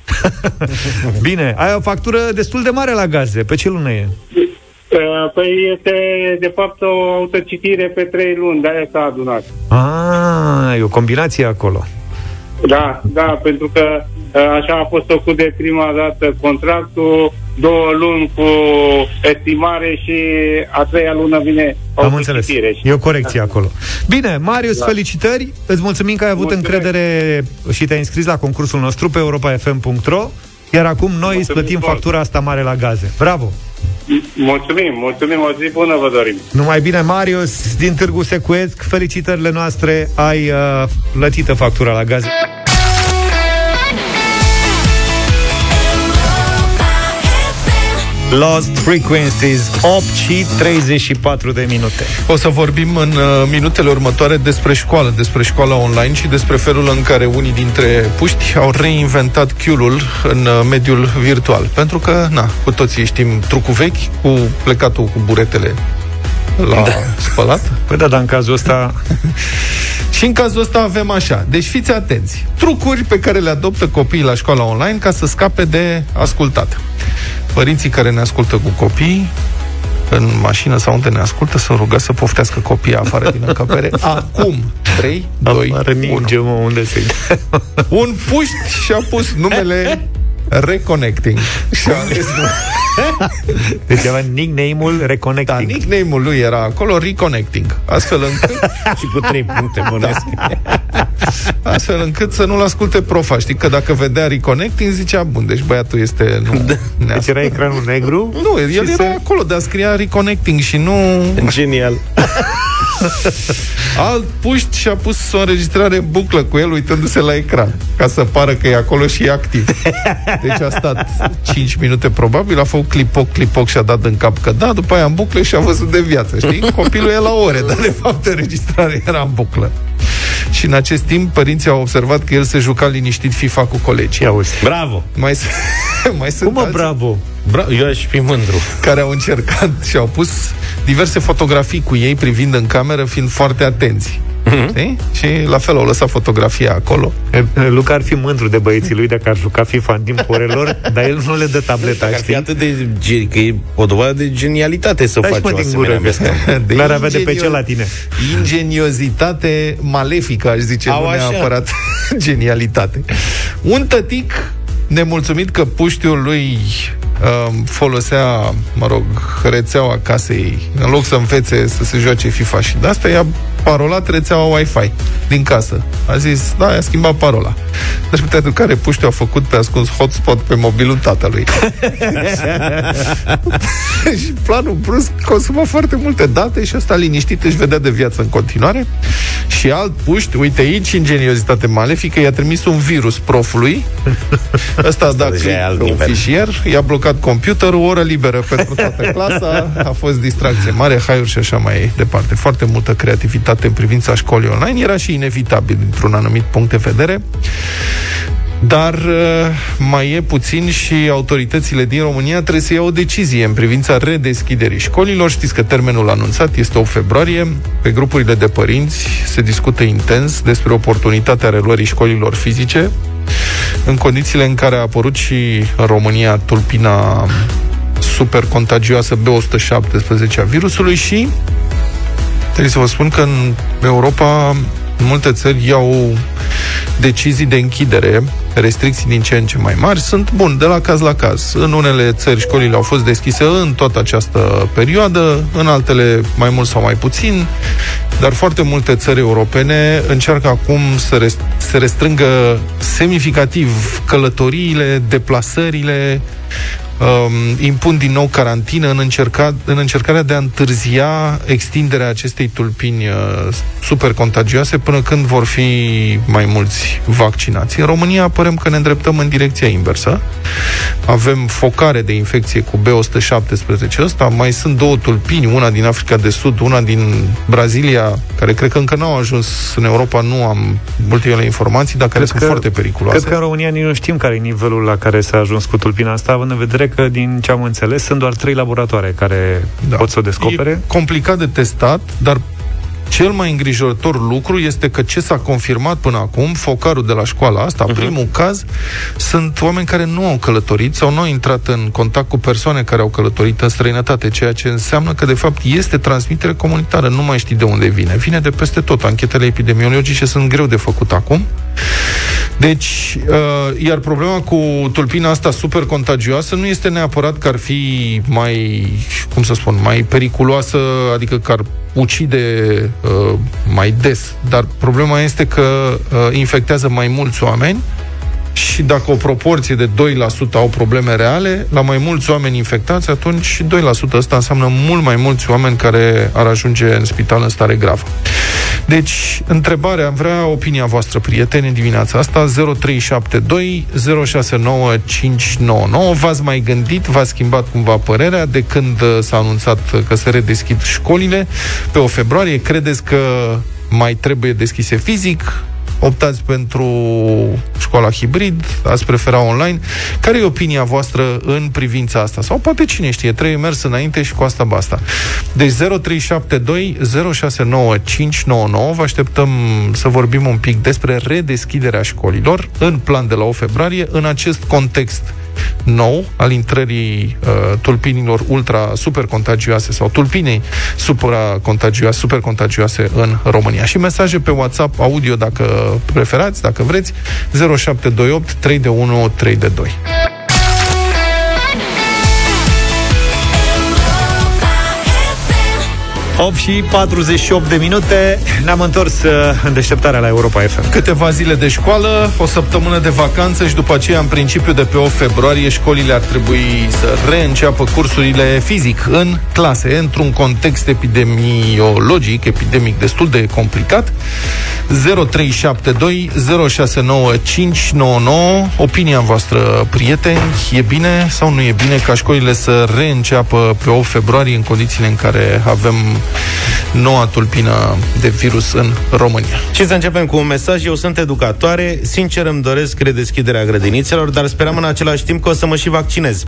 Bine, ai o factură destul de mare la gaze. Pe ce lună e? Uh, păi este, de fapt, o autocitire pe trei luni, de-aia s-a adunat. Ah, e o combinație acolo. Da, da, pentru că uh, așa a fost făcut de prima dată contractul, două luni cu estimare și a treia lună vine Am înțeles. E o corecție da. acolo. Bine, Marius, da. felicitări. Îți mulțumim că ai avut Mulțumesc. încredere și te-ai înscris la concursul nostru pe europafm.ro iar acum noi mulțumim îți plătim factura asta mare la gaze. Bravo! Mulțumim, mulțumim, o zi bună vă dorim. Numai bine, Marius, din Târgu Secuiesc, felicitările noastre, ai uh, plătită factura la gaze. Lost Frequencies 8 și 34 de minute O să vorbim în uh, minutele următoare despre școală Despre școala online și despre felul în care unii dintre puști Au reinventat chiulul în uh, mediul virtual Pentru că, na, cu toții știm trucul vechi Cu plecatul cu buretele la da. spălat Păi da, dar în cazul ăsta Și în cazul ăsta avem așa. Deci fiți atenți. Trucuri pe care le adoptă copiii la școala online ca să scape de ascultat. Părinții care ne ascultă cu copii, în mașină sau unde ne ascultă, să rugați să poftească copiii afară din încăpere. Acum, 3, 2, Afară ninge, mă, unde să-i Un puști și-a pus numele Reconnecting. Și a ales Deci avea nickname-ul Da, Reconnecting. nickname-ul lui era acolo Reconnecting. Astfel încât, Și cu trei puncte bănesc. astfel încât să nu-l asculte profa. Știi că dacă vedea Reconnecting, zicea, bun, deci băiatul este... Nu, ne Deci era ecranul negru nu, el și era se- acolo, dar scria Reconnecting și nu... Genial. Alt puști și-a pus o înregistrare în buclă cu el uitându-se la ecran, ca să pară că e acolo și e activ. Deci a stat 5 minute probabil, a făcut clipoc, clipoc și a dat în cap că da, după aia în buclă și a văzut de viață, știi? Copilul e la ore, dar de fapt înregistrarea era în buclă. Și în acest timp, părinții au observat că el se juca liniștit FIFA cu colegii. Ia uzi. Bravo. Mai, s- mai sunt Cum mă, alții bravo? Bra- Eu aș fi mândru. care au încercat și au pus diverse fotografii cu ei privind în cameră, fiind foarte atenți. Știi? Și la fel au lăsat fotografia acolo. Luca ar fi mândru de băieții lui dacă ar juca FIFA în timpul orelor, dar el nu le dă tableta, Dacă ar fi știi? atât de... ge- Că e o dovadă de genialitate să Dai și faci mă o din gură, asemenea că vestă. n-ar avea de pe ce la tine. Ingeniozitate malefică, aș zice, Au nu așa. neapărat genialitate. Un tătic nemulțumit că puștiul lui um, folosea, mă rog, rețeaua casei, în loc să învețe să se joace FIFA și de asta i-a parolat rețeaua Wi-Fi din casă. A zis, da, i-a schimbat parola. Deci pentru care puștiul a făcut pe ascuns hotspot pe mobilul tatălui. și planul brusc consuma foarte multe date și ăsta liniștit își vedea de viață în continuare. Și alt puști, uite aici, ingeniozitate malefică, i-a trimis un virus profului. Ăsta a dat deja click e alt pe un nivel. fișier, i-a blocat computerul, o oră liberă pentru toată clasa, a fost distracție mare, haiuri și așa mai departe. Foarte multă creativitate în privința școlii online, era și inevitabil dintr-un anumit punct de vedere. Dar uh, mai e puțin și autoritățile din România trebuie să iau o decizie în privința redeschiderii școlilor. Știți că termenul anunțat este 8 februarie. Pe grupurile de părinți se discută intens despre oportunitatea reluării școlilor fizice în condițiile în care a apărut și în România tulpina super contagioasă B117 a virusului și trebuie să vă spun că în Europa în multe țări iau decizii de închidere, restricții din ce în ce mai mari, sunt bun, de la caz la caz. În unele țări școlile au fost deschise în toată această perioadă, în altele mai mult sau mai puțin, dar foarte multe țări europene încearcă acum să rest- se restrângă semnificativ călătoriile, deplasările, um, impun din nou carantină în, încerca, în încercarea de a întârzia extinderea acestei tulpini uh, super contagioase până când vor fi mai mulți vaccinați. În România părem că ne îndreptăm în direcția inversă. Avem focare de infecție cu B117 ăsta, mai sunt două tulpini, una din Africa de Sud, una din Brazilia, care cred că încă n-au ajuns în Europa, nu am ultimele informații, dar care Cred sunt că- foarte periculoase. Cred că în România nici nu știm care e nivelul la care s-a ajuns cu tulpina asta, având în vedere că, din ce am înțeles, sunt doar trei laboratoare care da. pot să o descopere. E complicat de testat, dar cel mai îngrijorător lucru este că ce s-a confirmat până acum, focarul de la școala asta, uh-huh. primul caz, sunt oameni care nu au călătorit sau nu au intrat în contact cu persoane care au călătorit în străinătate, ceea ce înseamnă că, de fapt, este transmitere comunitară. Nu mai știi de unde vine. Vine de peste tot. Anchetele epidemiologice sunt greu de făcut acum. Deci, uh, iar problema cu tulpina asta super contagioasă nu este neapărat că ar fi mai, cum să spun, mai periculoasă, adică că ar ucide uh, mai des, dar problema este că uh, infectează mai mulți oameni și dacă o proporție de 2% au probleme reale, la mai mulți oameni infectați, atunci 2% ăsta înseamnă mult mai mulți oameni care ar ajunge în spital în stare gravă. Deci, întrebarea, am vrea opinia voastră, prieteni, în dimineața asta, 0372 069 599. V-ați mai gândit, v-a schimbat cumva părerea de când uh, s-a anunțat că se redeschid școlile pe o februarie? Credeți că mai trebuie deschise fizic? Optați pentru școala hibrid, ați prefera online. Care e opinia voastră în privința asta? Sau poate cine știe, trebuie mers înainte și cu asta basta. Deci 0372 069 599 vă așteptăm să vorbim un pic despre redeschiderea școlilor în plan de la 8 februarie, în acest context nou al intrării uh, tulpinilor ultra super contagioase sau tulpinei supra contagioase, super contagioase în România. Și mesaje pe WhatsApp audio dacă preferați, dacă vreți, 0728 3 de 1 3 de 2. 8 și 48 de minute. Ne-am întors uh, în deșteptarea la Europa FM Câteva zile de școală, o săptămână de vacanță și după aceea, în principiu, de pe 8 februarie, școlile ar trebui să reînceapă cursurile fizic în clase, într-un context epidemiologic, epidemic destul de complicat. 0372 069599 Opinia voastră, prieteni, e bine sau nu e bine ca școlile să reînceapă pe 8 februarie în condițiile în care avem noua tulpină de virus în România. Și să începem cu un mesaj. Eu sunt educatoare, sincer îmi doresc redeschiderea grădinițelor, dar speram în același timp că o să mă și vaccinez.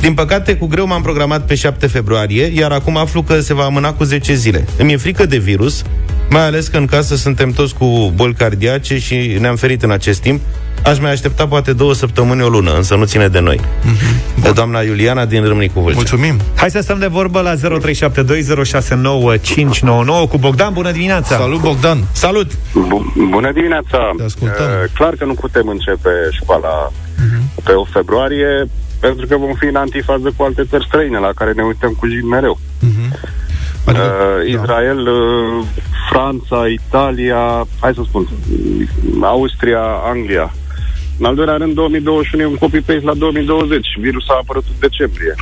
Din păcate, cu greu m-am programat pe 7 februarie, iar acum aflu că se va amâna cu 10 zile. Îmi e frică de virus, mai ales că în casă suntem toți cu boli cardiace și ne-am ferit în acest timp. Aș mai aștepta poate două săptămâni, o lună, însă nu ține de noi. Mm-hmm. De doamna Iuliana din Râmnicu Vâlcea. Mulțumim! Hai să stăm de vorbă la 0372069599 cu Bogdan. Bună dimineața! Salut, Bogdan! Salut! B- bună dimineața! Te ascultăm. Uh, clar că nu putem începe școala mm-hmm. pe 8 februarie, pentru că vom fi în antifază cu alte țări străine, la care ne uităm cu jig mereu. Mm-hmm. Adică, uh, Israel, uh, Franța, Italia, hai să spun, Austria, Anglia. În al doilea rând, 2021 e un copy-paste la 2020. Virusul a apărut în decembrie.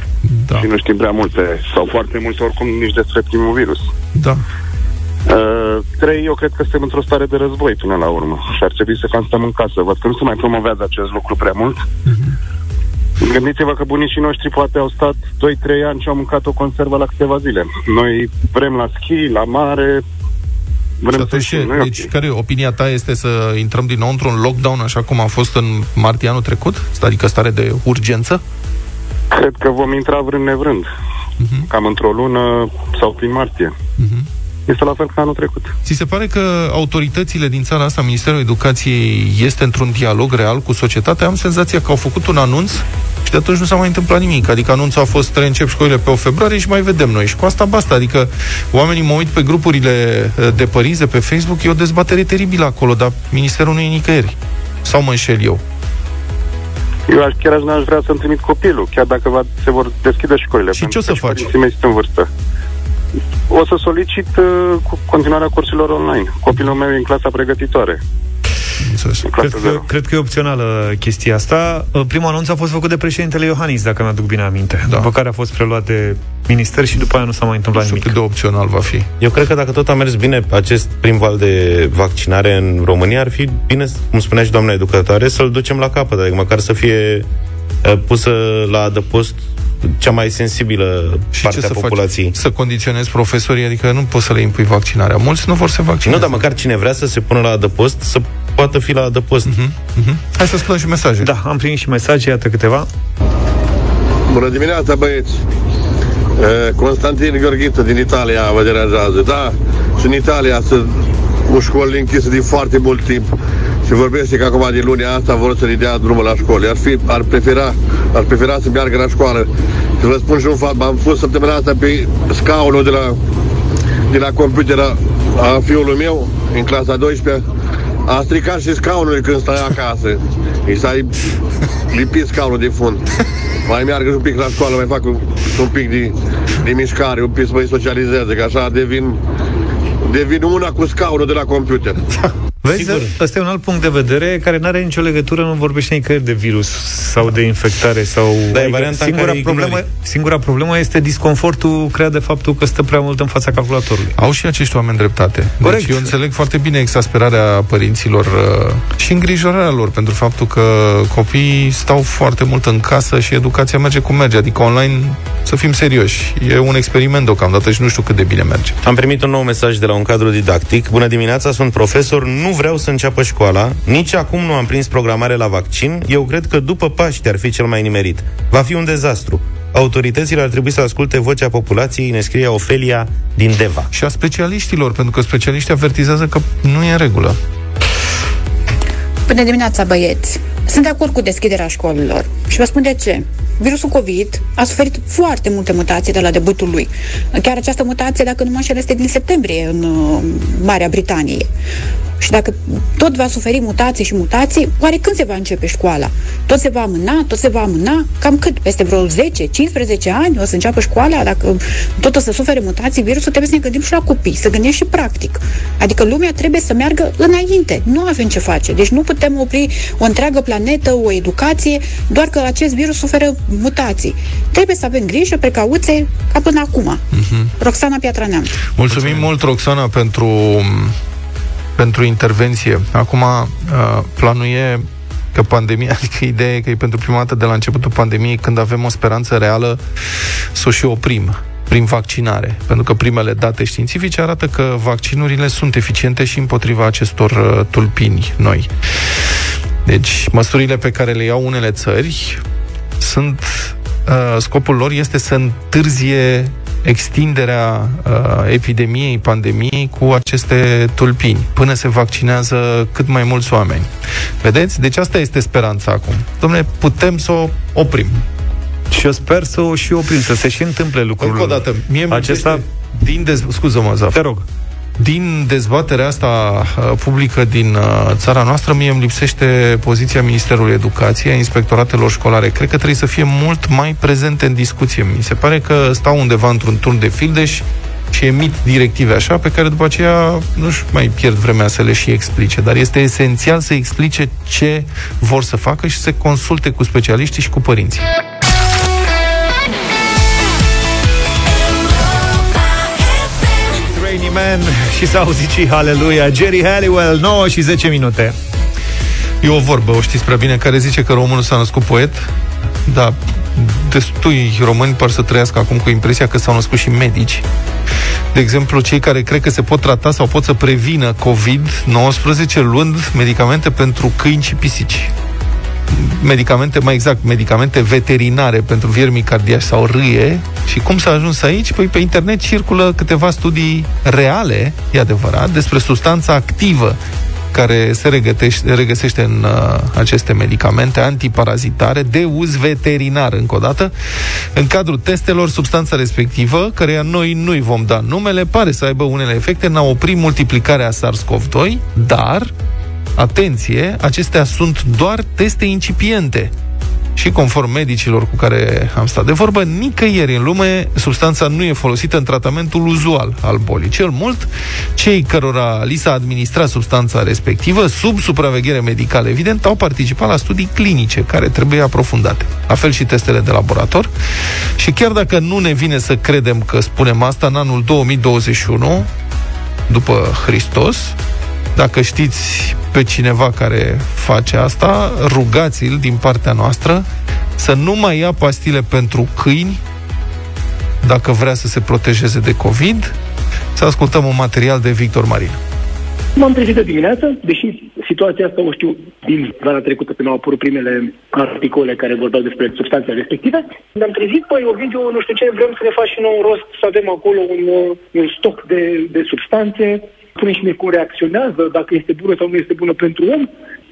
Da. Și nu știm prea multe, sau foarte multe oricum, nici despre primul virus. Da. Uh, trei, eu cred că suntem într-o stare de război până la urmă și ar trebui să cam stăm în casă. Văd că nu se mai promovează acest lucru prea mult. Gândiți-vă că bunicii noștri poate au stat 2-3 ani și au mâncat o conservă la câteva zile. Noi vrem la schi, la mare, Și vrem să atunci, știm. Nu e deci, care opinia ta este să intrăm din nou într-un lockdown așa cum a fost în martie anul trecut? Adică stare de urgență? Cred că vom intra vrând nevrând. Mhm. Cam într-o lună sau prin martie. Este la fel ca anul trecut. Ți se pare că autoritățile din țara asta, Ministerul Educației, este într-un dialog real cu societatea? Am senzația că au făcut un anunț și de atunci nu s-a mai întâmplat nimic. Adică anunțul a fost reîncep școlile pe 8 februarie și mai vedem noi. Și cu asta basta. Adică oamenii mă uit pe grupurile eh, de părinți de pe Facebook, e o dezbatere teribilă acolo, dar ministerul nu e nicăieri. Sau mă înșel eu? Eu aș, chiar aș, n-aș vrea să-mi trimit copilul, chiar dacă va, se vor deschide școlile. Și ce o să faci? Părinții mei sunt în vârstă. O să solicit uh, cu continuarea cursurilor online. Copilul meu e în clasa pregătitoare. În Cred clasa că, 0. cred că e opțională chestia asta. Uh, Primul anunț a fost făcut de președintele Iohannis, dacă mi-aduc bine aminte. Da. După care a fost preluat de minister și după aia nu s-a mai întâmplat Nu știu nimic. cât de opțional va fi. Eu cred că dacă tot a mers bine acest prim val de vaccinare în România, ar fi bine, cum spunea și doamna educatoare, să-l ducem la capăt, adică măcar să fie uh, pusă la adăpost cea mai sensibilă Și parte ce a să populației. faci? Să condiționezi profesorii, adică nu poți să le impui vaccinarea. Mulți nu vor să vaccineze. Nu, dar măcar cine vrea să se pună la adăpost, să poată fi la adăpost. Uh-huh. Hai să ascultăm și mesaje. Da, am primit și mesaje, iată câteva. Bună dimineața, băieți! Eh, Constantin Gheorghiță din Italia vă deranjează. Da, și în Italia sunt cu școli închise de foarte mult timp. Se vorbește că acum din lunea asta vor să le dea drumul la școli. Ar, fi, ar, prefera, ar prefera să meargă la școală. Și vă spun și un fapt, am fost săptămâna asta pe scaunul de la, de la computer a, a fiului meu, în clasa 12 a stricat și scaunul când stai acasă. I s-a lipit scaunul de fund. Mai meargă și un pic la școală, mai fac un, un pic de, de mișcare, un pic să mai socializeze, că așa devin, devin una cu scaunul de la computer. Vezi, Sigur. ăsta e un alt punct de vedere care nu are nicio legătură, nu vorbește nicăieri de virus sau de infectare sau... Da, e varianta în singura, care problemă, ignori. singura problemă este disconfortul creat de faptul că stă prea mult în fața calculatorului. Au și acești oameni dreptate. Corect. Deci eu înțeleg foarte bine exasperarea părinților uh, și îngrijorarea lor pentru faptul că copiii stau foarte mult în casă și educația merge cum merge. Adică online, să fim serioși, e un experiment deocamdată și nu știu cât de bine merge. Am primit un nou mesaj de la un cadru didactic. Bună dimineața, sunt profesor, nu vreau să înceapă școala, nici acum nu am prins programare la vaccin. Eu cred că după Paște ar fi cel mai nimerit. Va fi un dezastru. Autoritățile ar trebui să asculte vocea populației, ne scrie Ofelia din Deva. Și a specialiștilor, pentru că specialiștii avertizează că nu e în regulă. Bună dimineața, băieți! Sunt de acord cu deschiderea școlilor și vă spun de ce. Virusul COVID a suferit foarte multe mutații de la debutul lui. Chiar această mutație, dacă nu mă înșel, este din septembrie în uh, Marea Britanie. Și dacă tot va suferi mutații și mutații, oare când se va începe școala? Tot se va amâna, tot se va amâna? Cam cât? Peste vreo 10-15 ani o să înceapă școala? Dacă tot o să sufere mutații, virusul trebuie să ne gândim și la copii, să gândim și practic. Adică lumea trebuie să meargă înainte. Nu avem ce face. Deci nu putem opri o întreagă planetă, o educație, doar că acest virus suferă mutații. Trebuie să avem grijă, precauție, ca până acum. Uh-huh. Roxana Piatraneamț. Mulțumim, Mulțumim mult, Roxana, pentru pentru intervenție. Acum, uh, planul e că pandemia, adică ideea e că e pentru prima dată de la începutul pandemiei, când avem o speranță reală, să o și oprim prin vaccinare. Pentru că primele date științifice arată că vaccinurile sunt eficiente și împotriva acestor uh, tulpini noi. Deci, măsurile pe care le iau unele țări sunt uh, scopul lor este să întârzie extinderea uh, epidemiei, pandemiei cu aceste tulpini, până se vaccinează cât mai mulți oameni. Vedeți? Deci asta este speranța acum. Domnule, putem să o oprim. Și eu sper să o și oprim, să se și întâmple lucrurile. Încă o dată, mie acesta... Din dez... Scuză-mă, Zaf. Te rog din dezbaterea asta uh, publică din uh, țara noastră, mie îmi lipsește poziția Ministerului Educației, a inspectoratelor școlare. Cred că trebuie să fie mult mai prezente în discuție. Mi se pare că stau undeva într-un turn de fildeș și emit directive așa, pe care după aceea nu-și mai pierd vremea să le și explice. Dar este esențial să explice ce vor să facă și să se consulte cu specialiștii și cu părinții. Man și s-a auzit și Hallelujah. Jerry Halliwell, 9 și 10 minute. E o vorbă, o știți prea bine, care zice că românul s-a născut poet, dar destui români par să trăiască acum cu impresia că s-au născut și medici. De exemplu, cei care cred că se pot trata sau pot să prevină COVID-19 luând medicamente pentru câini și pisici medicamente, mai exact, medicamente veterinare pentru viermi cardiași sau râie. Și cum s-a ajuns aici? Păi pe internet circulă câteva studii reale, e adevărat, despre substanța activă care se regătește, regăsește în uh, aceste medicamente antiparazitare de uz veterinar, încă o dată. În cadrul testelor, substanța respectivă, căreia noi nu-i vom da numele, pare să aibă unele efecte în a opri multiplicarea SARS-CoV-2, dar Atenție, acestea sunt doar teste incipiente. Și conform medicilor cu care am stat de vorbă, nicăieri în lume substanța nu e folosită în tratamentul uzual al bolii. Cel mult, cei cărora li s-a administrat substanța respectivă, sub supraveghere medicală, evident, au participat la studii clinice care trebuie aprofundate. La fel și testele de laborator. Și chiar dacă nu ne vine să credem că spunem asta în anul 2021, după Hristos, dacă știți pe cineva care face asta, rugați-l din partea noastră să nu mai ia pastile pentru câini dacă vrea să se protejeze de COVID. Să ascultăm un material de Victor Marin. M-am trezit de dimineață, deși situația asta o știu din vara trecută, când au apărut primele articole care vorbeau despre substanțele respective. Ne-am trezit, păi, Ovidiu, nu știu ce, vrem să ne faci și nou rost, să avem acolo un, un stoc de, de substanțe, spune și ne cum reacționează, dacă este bună sau nu este bună pentru om.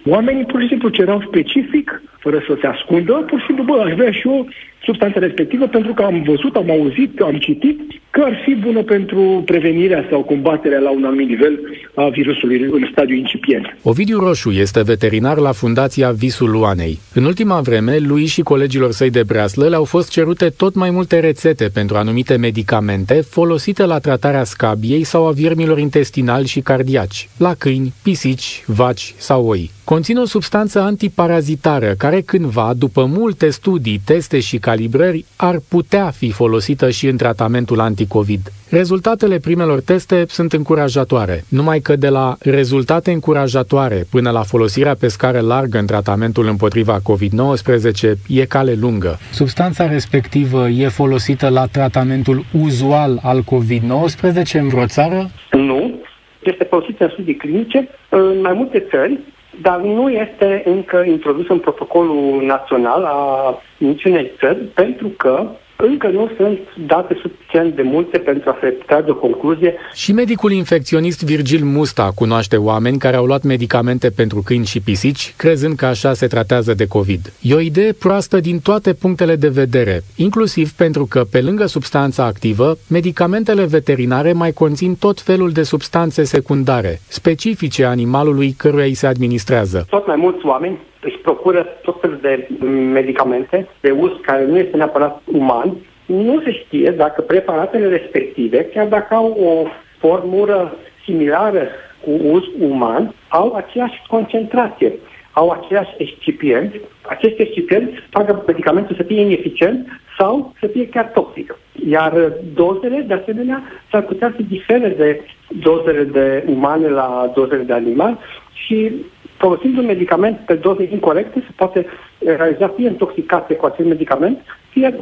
Oamenii pur și simplu cereau specific, fără să se ascundă, pur și simplu, bă, aș vrea și eu substanța respectivă pentru că am văzut, am auzit, am citit că ar fi bună pentru prevenirea sau combaterea la un anumit nivel a virusului în stadiu incipient. Ovidiu Roșu este veterinar la Fundația Visul Luanei. În ultima vreme, lui și colegilor săi de breaslă le-au fost cerute tot mai multe rețete pentru anumite medicamente folosite la tratarea scabiei sau a viermilor intestinali și cardiaci, la câini, pisici, vaci sau oi. Conține o substanță antiparazitară care cândva, după multe studii, teste și calibrări, ar putea fi folosită și în tratamentul anticovid. Rezultatele primelor teste sunt încurajatoare, numai că de la rezultate încurajatoare până la folosirea pe scară largă în tratamentul împotriva COVID-19 e cale lungă. Substanța respectivă e folosită la tratamentul uzual al COVID-19 în vreo țară? Nu. Este folosită în studii clinice în mai multe țări, dar nu este încă introdus în protocolul național a niciunei țări, pentru că încă nu sunt date suficient de multe pentru a se trage o concluzie. Și medicul infecționist Virgil Musta cunoaște oameni care au luat medicamente pentru câini și pisici, crezând că așa se tratează de COVID. E o idee proastă din toate punctele de vedere, inclusiv pentru că, pe lângă substanța activă, medicamentele veterinare mai conțin tot felul de substanțe secundare, specifice animalului căruia îi se administrează. Tot mai mulți oameni își procură tot felul de medicamente de uz care nu este neapărat uman, nu se știe dacă preparatele respective, chiar dacă au o formură similară cu uz uman, au aceeași concentrație, au aceiași excipienți. Acești excipienți fac medicamentul să fie ineficient sau să fie chiar toxic. Iar dozele, de asemenea, s-ar putea să difere de dozele de umane la dozele de animal și folosind un medicament pe doze incorrecte, se poate realiza fie intoxicație cu acel medicament, fie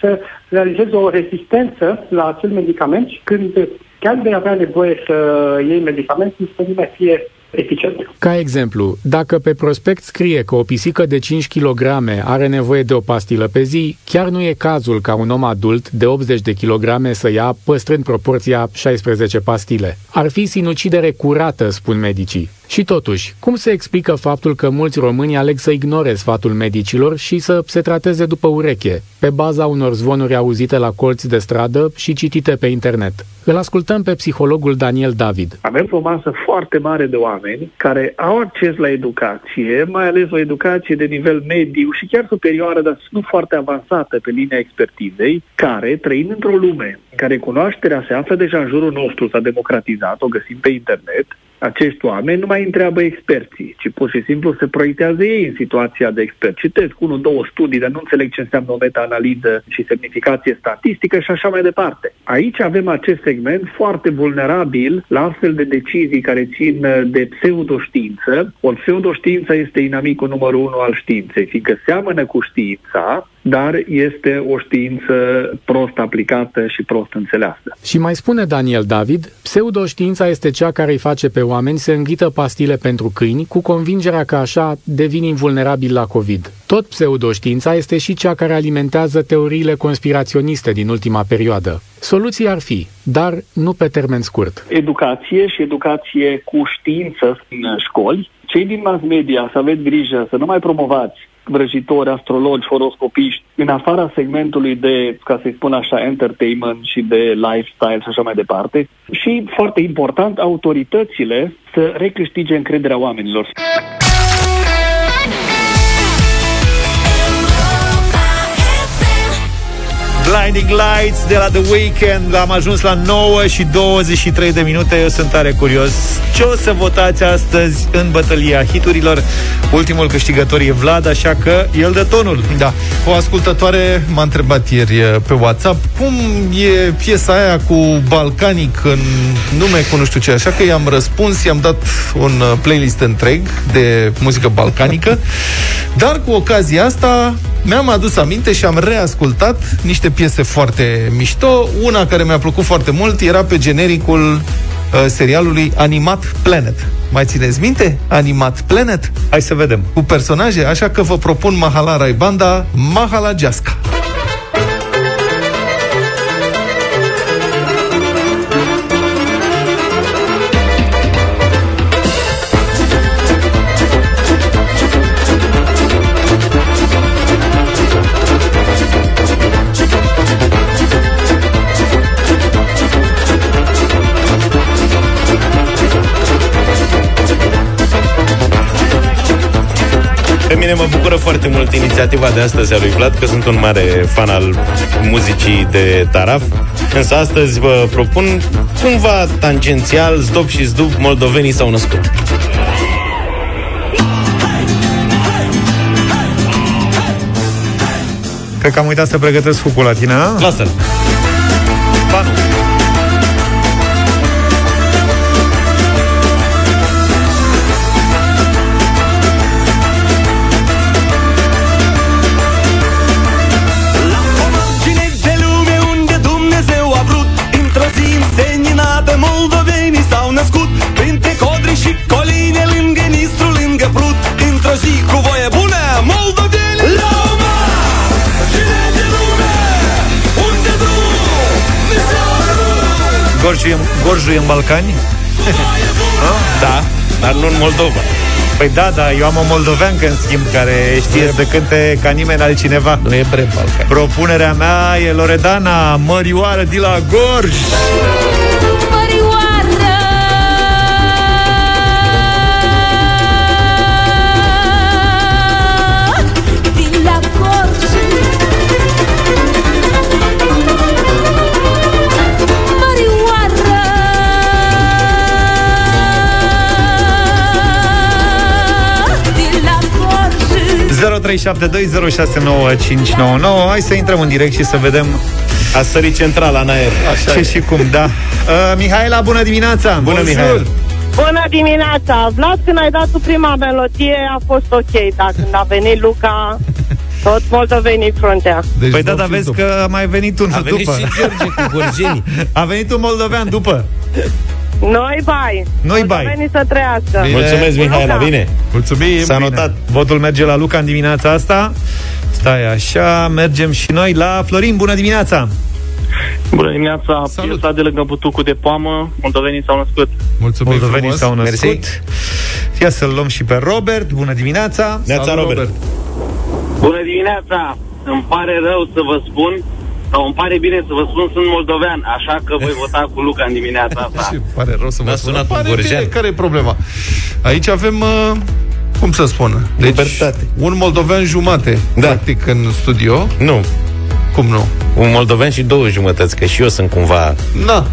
să realizeze o rezistență la acel medicament și când chiar vei avea nevoie să iei medicamentul, să nu mai fie eficient. Ca exemplu, dacă pe prospect scrie că o pisică de 5 kg are nevoie de o pastilă pe zi, chiar nu e cazul ca un om adult de 80 de kg să ia păstrând proporția 16 pastile. Ar fi sinucidere curată, spun medicii. Și totuși, cum se explică faptul că mulți români aleg să ignore sfatul medicilor și să se trateze după ureche, pe baza unor zvonuri auzite la colți de stradă și citite pe internet? Îl ascultăm pe psihologul Daniel David. Avem o masă foarte mare de oameni care au acces la educație, mai ales o educație de nivel mediu și chiar superioară, dar nu foarte avansată pe linia expertizei, care, trăind într-o lume în care cunoașterea se află deja în jurul nostru, s-a democratizat, o găsim pe internet, acești oameni nu mai întreabă experții, ci pur și simplu se proiectează ei în situația de expert. Citesc unul, două studii, dar nu înțeleg ce înseamnă o meta-analiză și semnificație statistică și așa mai departe. Aici avem acest segment foarte vulnerabil la astfel de decizii care țin de pseudoștiință. O pseudoștiință este inamicul numărul unu al științei, fiindcă seamănă cu știința, dar este o știință prost aplicată și prost înțeleasă. Și mai spune Daniel David, pseudoștiința este cea care îi face pe oameni să înghită pastile pentru câini cu convingerea că așa devin invulnerabili la COVID. Tot pseudoștiința este și cea care alimentează teoriile conspiraționiste din ultima perioadă. Soluții ar fi, dar nu pe termen scurt. Educație și educație cu știință în școli. Cei din mass media să aveți grijă să nu mai promovați vrăjitori, astrologi, horoscopiști, în afara segmentului de, ca să-i spun așa, entertainment și de lifestyle și așa mai departe. Și, foarte important, autoritățile să recâștige încrederea oamenilor. Blinding Lights de la The Weekend Am ajuns la 9 și 23 de minute. Eu sunt tare curios. Ce o să votați astăzi în bătălia hiturilor? Ultimul câștigător e Vlad Așa că el dă tonul. Da, o ascultătoare m-a întrebat ieri uh, pe WhatsApp Cum e piesa aia cu Balcanic În nume cu nu știu ce Așa că i-am răspuns, i-am dat un uh, playlist întreg De muzică balcanică. Dar cu ocazia asta Mi-am adus aminte și am reascultat Niște piese foarte mișto. Una care mi-a plăcut foarte mult era pe genericul uh, serialului Animat Planet. Mai țineți minte? Animat Planet? Hai să vedem. Cu personaje, așa că vă propun Mahala Raibanda, Mahala Geasca. Mine mă bucură foarte mult inițiativa de astăzi a lui Vlad, că sunt un mare fan al muzicii de taraf. Însă astăzi vă propun cumva tangențial, zdop și zdup, moldovenii s-au născut. Cred că am uitat să pregătesc focul la tine, a? Lasă-l. Ba Gorju, e- Gorju e în Balcani? Da, dar nu în Moldova. Păi da, da, eu am o moldoveancă în schimb care știe să cânte ca nimeni altcineva. Nu e bre Balcani. Propunerea mea e Loredana, Mărioară de la Gorj. 0372069599 Hai să intrăm în direct și să vedem A sărit centrala în aer. Așa ce și cum, da. Uh, Mihaela, bună dimineața! Bună, Bonjour! Mihaela. Bună dimineața! Vlad, când ai dat tu prima melodie, a fost ok, dar când a venit Luca, tot moldovenii fruntea. Deci păi da, dar vezi că a mai venit unul A venit după. și George cu gorjenii. A venit un moldovean după. Noi bai! Noi bai. Moldovenii să trăiască! Mulțumesc, Mihaela, Luca. bine. Mulțumim. S-a bine. notat. Votul merge la Luca în dimineața asta. Stai așa, mergem și noi la Florin. Bună dimineața! Bună dimineața, piesa de lângă butucul de poamă, moldovenii s-au născut. Mulțumim Moldovenii frumos. s-au născut. Mersi. Ia să-l luăm și pe Robert. Bună dimineața! Neața, Salut, Robert. Bună dimineața! Îmi pare rău să vă spun, sau îmi pare bine să vă spun, sunt moldovean, așa că voi vota cu Luca în dimineața asta. Și pare rău să vă M-a spun. sunat un Pare gorjean. bine, care e problema? Aici avem, uh, cum să spun, deci Libertate. un moldovean jumate, Da. practic, în studio. Nu, Cum nu? un moldoven și două jumătăți, că și eu sunt cumva Na.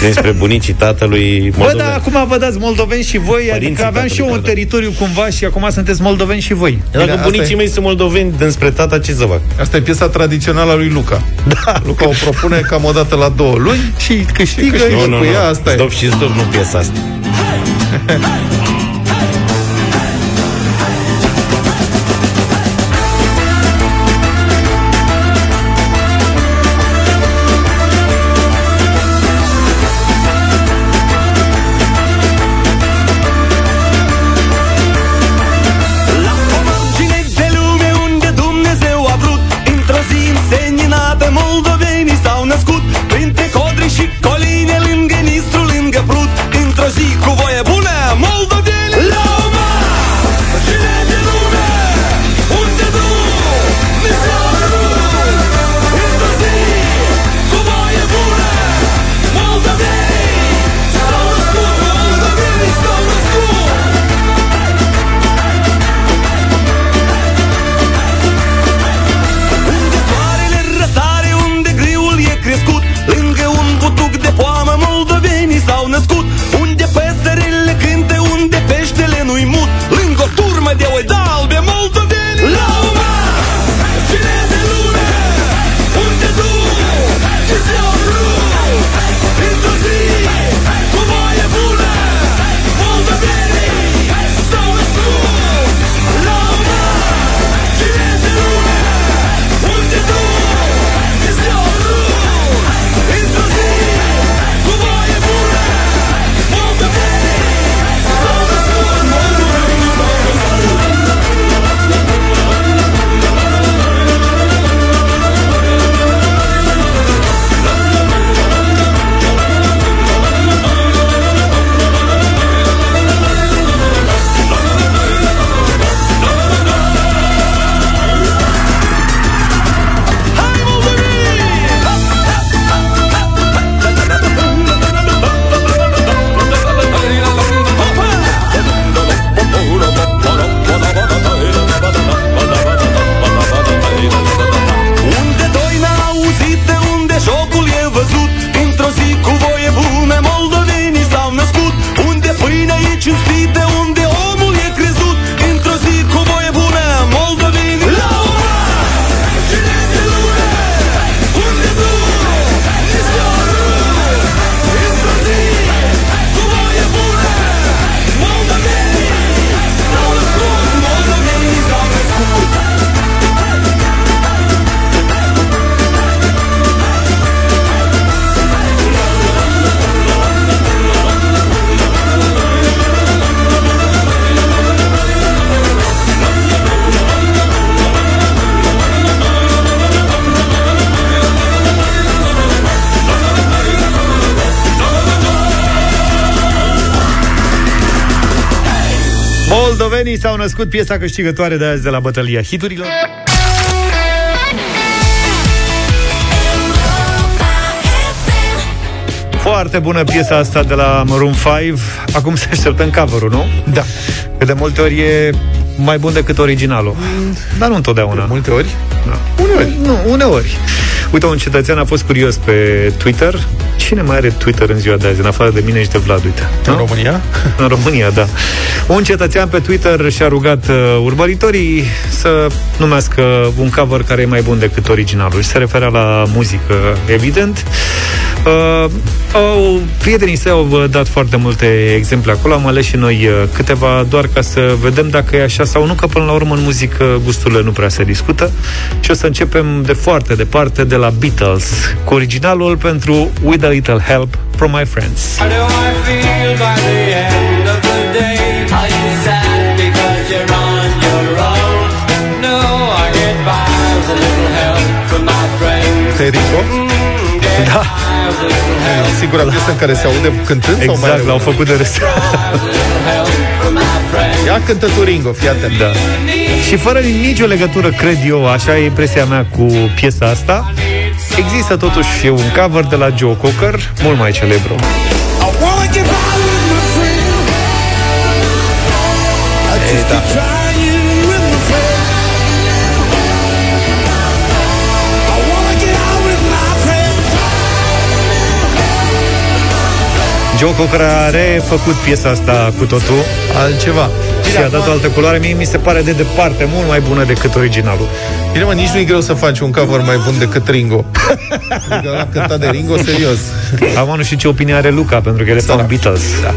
despre bunicii tatălui Bă, moldoven. da, acum vă dați moldoveni și voi, Părinții adică aveam și eu un tatălui, da. teritoriu cumva și acum sunteți moldoveni și voi. Dacă Bine, bunicii asta e- mei sunt moldoveni dinspre tata, ce să fac? Asta e piesa tradițională a lui Luca. Da. Luca o propune cam o dată la două luni Și câștigă. câștigă. Nu, nu, cu nu. ea, asta e. Stop și stop, nu piesa asta. Moldovenii s-au născut piesa câștigătoare de azi de la bătălia hiturilor. Foarte bună piesa asta de la Maroon 5 Acum se așteptăm cover nu? Da Că de multe ori e mai bun decât originalul Dar nu întotdeauna de multe ori? Da. Uneori Nu, uneori Uite, un cetățean a fost curios pe Twitter. Cine mai are Twitter în ziua de azi, în afară de mine și de Vlad, uite? În România? În România, da. Un cetățean pe Twitter și-a rugat uh, urmăritorii să numească un cover care e mai bun decât originalul. Și se referea la muzică, evident Uh, au, prietenii săi au uh, dat foarte multe exemple acolo, am ales și noi uh, câteva, doar ca să vedem dacă e așa sau nu, că până la urmă în muzică gusturile nu prea se discută. Și o să începem de foarte departe, de la Beatles, cu originalul pentru With a Little Help from My Friends. How do I feel by the end singura piesă în care se aude cântând? sau mai Exact, are l-au una? făcut de rest. Ia cântă tu Ringo, fii atent. Da. Și fără nicio legătură, cred eu, așa e impresia mea cu piesa asta, există totuși un cover de la Joe Cocker, mult mai celebru. I Joe Cocker a refăcut piesa asta cu totul Altceva. și a dat o altă culoare. Mie mi se pare de departe mult mai bună decât originalul. Bine, mă, nici nu e greu să faci un cover mai bun decât Ringo. Adică ăla cântat de Ringo, serios. Am nu știu ce opinie are Luca, pentru că el e fan Beatles. Da.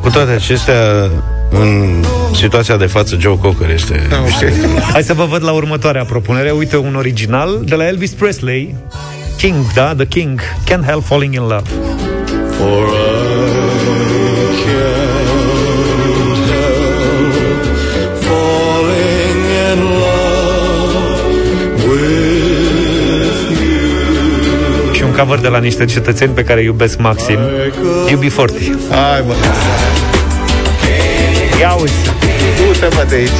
Cu toate acestea, în situația de față, Joe Cocker este... Okay. Hai să vă văd la următoarea propunere. Uite un original de la Elvis Presley. King, da? The King. Can't help falling in love. For cover de la niște cetățeni pe care îi iubesc maxim. UB40. Hai, mă. Ia uzi. Du-te, mă, de aici.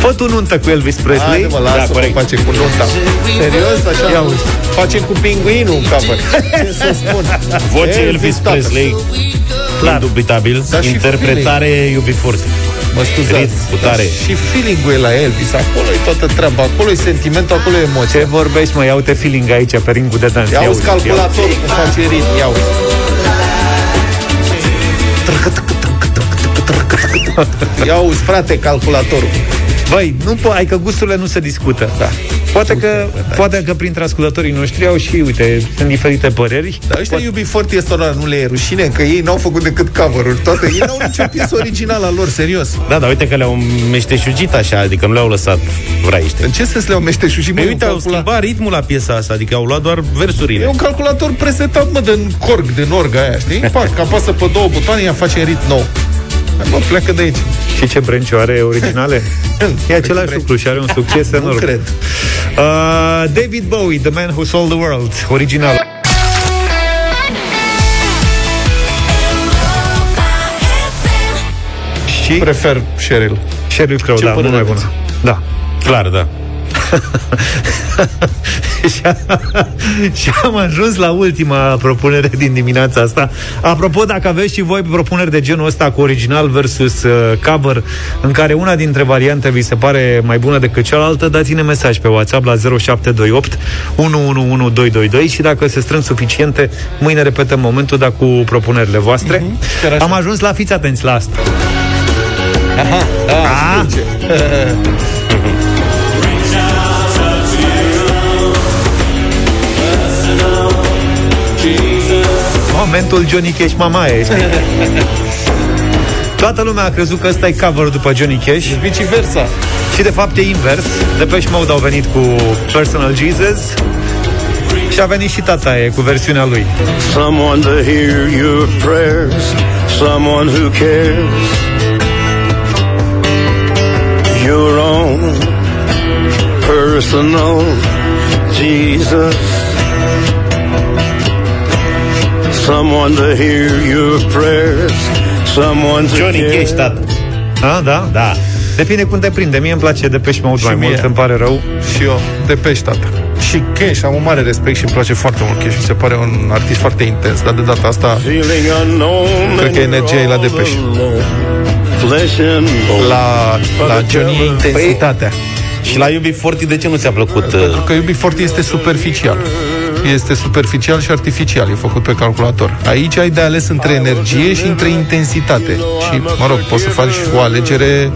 Fă tu nuntă cu Elvis Presley. Haide, mă, lasă, da, mă, corect. face cu nunta. Serios, așa? Ia uzi. Facem cu pinguinul un cover. Ce să spun? Voce Elvis tată. Presley, indubitabil, Dar și interpretare UB40. Mă scuzați. Ritm, cu tare. Dar Și feeling-ul e la Elvis. Acolo e toată treaba. Acolo e sentimentul, acolo e emoția. Ce vorbești, mă? Ia uite feeling aici pe ringul de dans. Ia uzi uzi, calculatorul cum face ritm. Ia uzi. Ia uzi, frate, calculatorul. Băi, nu po- ai că gusturile nu se discută. Da. Poate că, poate că printre ascultătorii noștri au și, uite, sunt diferite păreri. Dar ăștia iubi foarte ăstora nu le e rușine că ei n-au făcut decât cover-uri. Toate, ei n-au nicio piesă originală a lor, serios. Da, dar uite că le-au meșteșugit așa, adică nu le-au lăsat vraiște. În ce sens le-au meșteșuși? Păi mă, uite, un au calcula- schimbat ritmul la piesa asta, adică au luat doar versurile. E un calculator presetat, mă, de corg, de orga aia, știi? Pac, apasă pe două butoane, ea face ritm nou. Hai, Mă, pleacă de aici. Și ce brenciu are originale? e același lucru și are un succes enorm. Nu cred. Uh, David Bowie, The Man Who Sold the World, original. Și Prefer Cheryl. Sheryl Crow, Ce da, mult părere mai aveți? bună. Da. Clar, da. și, și am ajuns la ultima propunere din dimineața asta. Apropo, dacă aveți și voi propuneri de genul ăsta cu original versus uh, cover, în care una dintre variante vi se pare mai bună decât cealaltă, dați-ne mesaj pe WhatsApp la 0728 111222 și dacă se strâng suficiente, mâine repetăm momentul, dar cu propunerile voastre. chiar așa. Am ajuns la fiți atenți la asta. Aha, da, Ah. Momentul Johnny Cash Mamaie, știi? Toată lumea a crezut că ăsta e cover după Johnny Cash Viceversa. Și de fapt e invers Depeche Mode au venit cu Personal Jesus Și a venit și tata e cu versiunea lui Someone to hear your prayers, someone who cares. Your own personal Jesus. Someone to hear your prayers, someone to Johnny care. Cash, tată. A, da? Da. Depinde cum te prinde. Mie îmi place de pești Mode mai mie. mult, îmi pare rău. Și eu, de pești, tată. Și Cash, am un mare respect și îmi place foarte mult Cash. Mi se pare un artist foarte intens, dar de data asta Feeling unknown cred că energia e la Depeș. Flesh and bone. La, la Johnny e intensitatea. Și la UB40 de ce nu ți-a plăcut? uh, Pentru că UB40 este superficial. Este superficial și artificial, e făcut pe calculator. Aici ai de ales între energie și între intensitate. Și, mă rog, poți să faci o alegere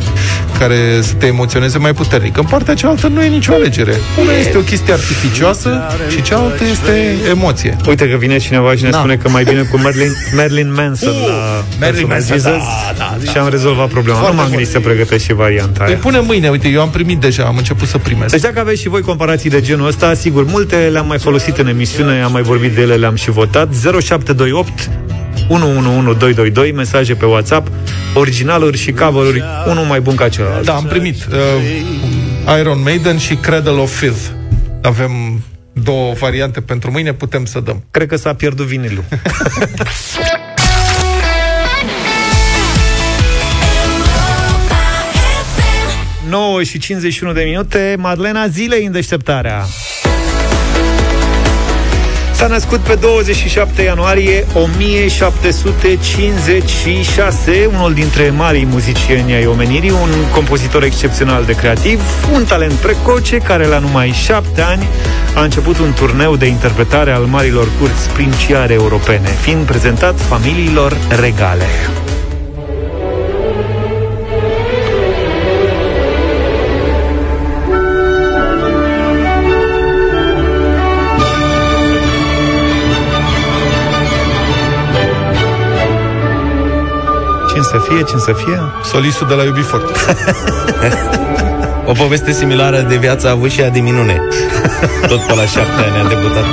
care să te emoționeze mai puternic. În partea cealaltă nu e nicio alegere. Una este o chestie artificioasă și cealaltă este emoție. Uite că vine cineva și ne Da. spune că mai bine cu Marilyn, Marilyn Manson la Marilyn Personal Manson, Jesus da, da, și am rezolvat problema. Foarte nu m-am bun. gândit să pregătesc și varianta Păi aia. pune mâine, uite, eu am primit deja, am început să primesc. Deci dacă aveți și voi comparații de genul ăsta, sigur, multe le-am mai folosit în emisiune, am mai vorbit de ele, le-am și votat. 0728 111222, mesaje pe WhatsApp, originaluri și cover-uri, unul mai bun ca celălalt. Da, am primit uh, Iron Maiden și Cradle of Filth. Avem două variante pentru mâine, putem să dăm. Cred că s-a pierdut vinilul. Nouă și 51 de minute, Madlena Zilei în deșteptarea. S-a născut pe 27 ianuarie 1756, unul dintre marii muzicieni ai omenirii, un compozitor excepțional de creativ, un talent precoce care la numai șapte ani a început un turneu de interpretare al marilor curți princiare europene, fiind prezentat familiilor regale. Să fie, cine să fie? Solisul de la UB40. O poveste similară de viață a avut și ea de minune. Tot pe la șapte ani a debutat.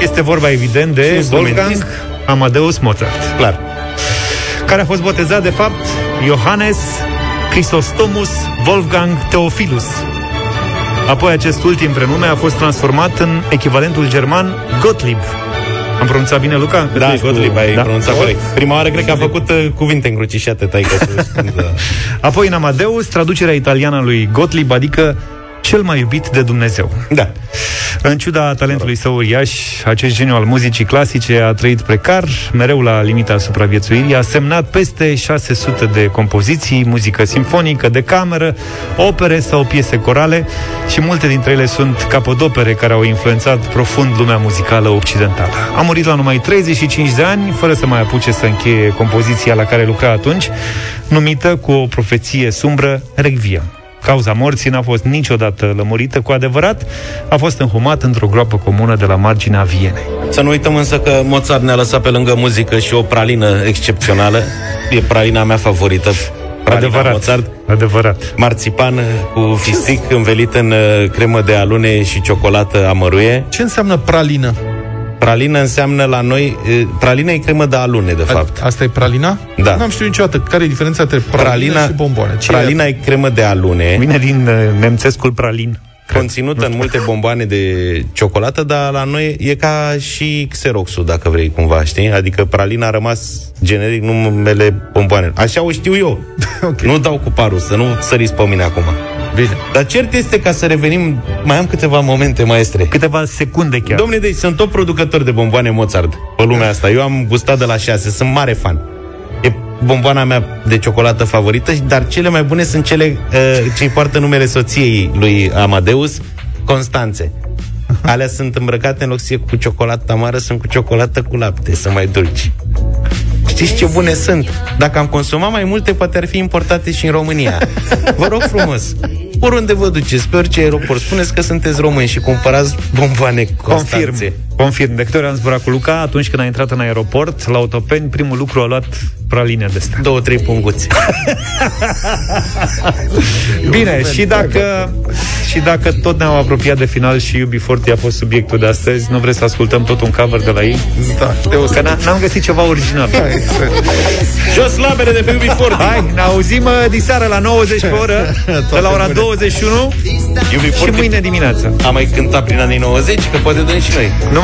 Este vorba evident de Instrumentist. Wolfgang Amadeus Mozart. Clar. Care a fost botezat, de fapt, Johannes Chrysostomus Wolfgang Theophilus. Apoi acest ultim prenume a fost transformat în echivalentul german Gottlieb. Am pronunțat bine, Luca? Că tu Da, ești Gottlieb, ai da? pronunțat corect. Prima oară cred că a făcut uh, cuvinte încrucișate, taică. Apoi în Amadeus, traducerea italiană a lui Gottlieb, adică cel mai iubit de Dumnezeu. Da. În ciuda talentului său uriaș, acest geniu al muzicii clasice a trăit precar, mereu la limita supraviețuirii, a semnat peste 600 de compoziții, muzică simfonică, de cameră, opere sau piese corale și multe dintre ele sunt capodopere care au influențat profund lumea muzicală occidentală. A murit la numai 35 de ani, fără să mai apuce să încheie compoziția la care lucra atunci, numită cu o profeție sumbră Requiem. Cauza morții n-a fost niciodată lămurită cu adevărat, a fost înhumat într-o groapă comună de la marginea Vienei. Să nu uităm însă că Mozart ne-a lăsat pe lângă muzică și o pralină excepțională. E pralina mea favorită. Pralina Adevărat. Mozart. Adevărat. Marțipan cu fistic învelit în uh, cremă de alune și ciocolată amăruie. Ce înseamnă pralină? Pralină înseamnă la noi... uh, Pralină e cremă de alune, de fapt. Asta e pralina? Da. N-am știut niciodată care e diferența între pralină, Pralina, și bomboane. Ce pralina e cremă de alune. Vine din uh, nemțescul pralin. Conținută în multe bomboane de ciocolată, dar la noi e ca și Xeroxul, dacă vrei cumva, știi? Adică pralina a rămas generic numele bomboane. Așa o știu eu. okay. Nu dau cu parul, să nu săriți pe mine acum. Bine. Dar cert este ca să revenim, mai am câteva momente, maestre. Câteva secunde chiar. Domne, deci sunt tot producători de bomboane Mozart pe lumea asta. Eu am gustat de la șase, sunt mare fan. E bomboana mea de ciocolată favorită, dar cele mai bune sunt cele uh, ce poartă numele soției lui Amadeus, Constanțe. Alea sunt îmbrăcate în loc să fie cu ciocolată amară, sunt cu ciocolată cu lapte, sunt mai dulci. Știți ce bune sunt? Dacă am consumat mai multe, poate ar fi importate și în România. Vă rog frumos, oriunde vă duceți, pe orice aeroport, spuneți că sunteți români și cumpărați bomboane Constanțe. Confirm. Confirm, de câte ori am zburat cu Luca, atunci când a intrat în aeroport, la autopeni, primul lucru a luat praline de astea. Două, trei punguți. Bine, și dacă, și dacă tot ne-am apropiat de final și UB40 a fost subiectul de astăzi, nu vreți să ascultăm tot un cover de la ei? Da, Că n- n-am găsit ceva original. Jos labere de pe UB40. Hai, ne auzim uh, diseară la 90 pe oră, de la ora 21 și mâine dimineață. Am mai cântat prin anii 90, că poate dăm și noi. Numai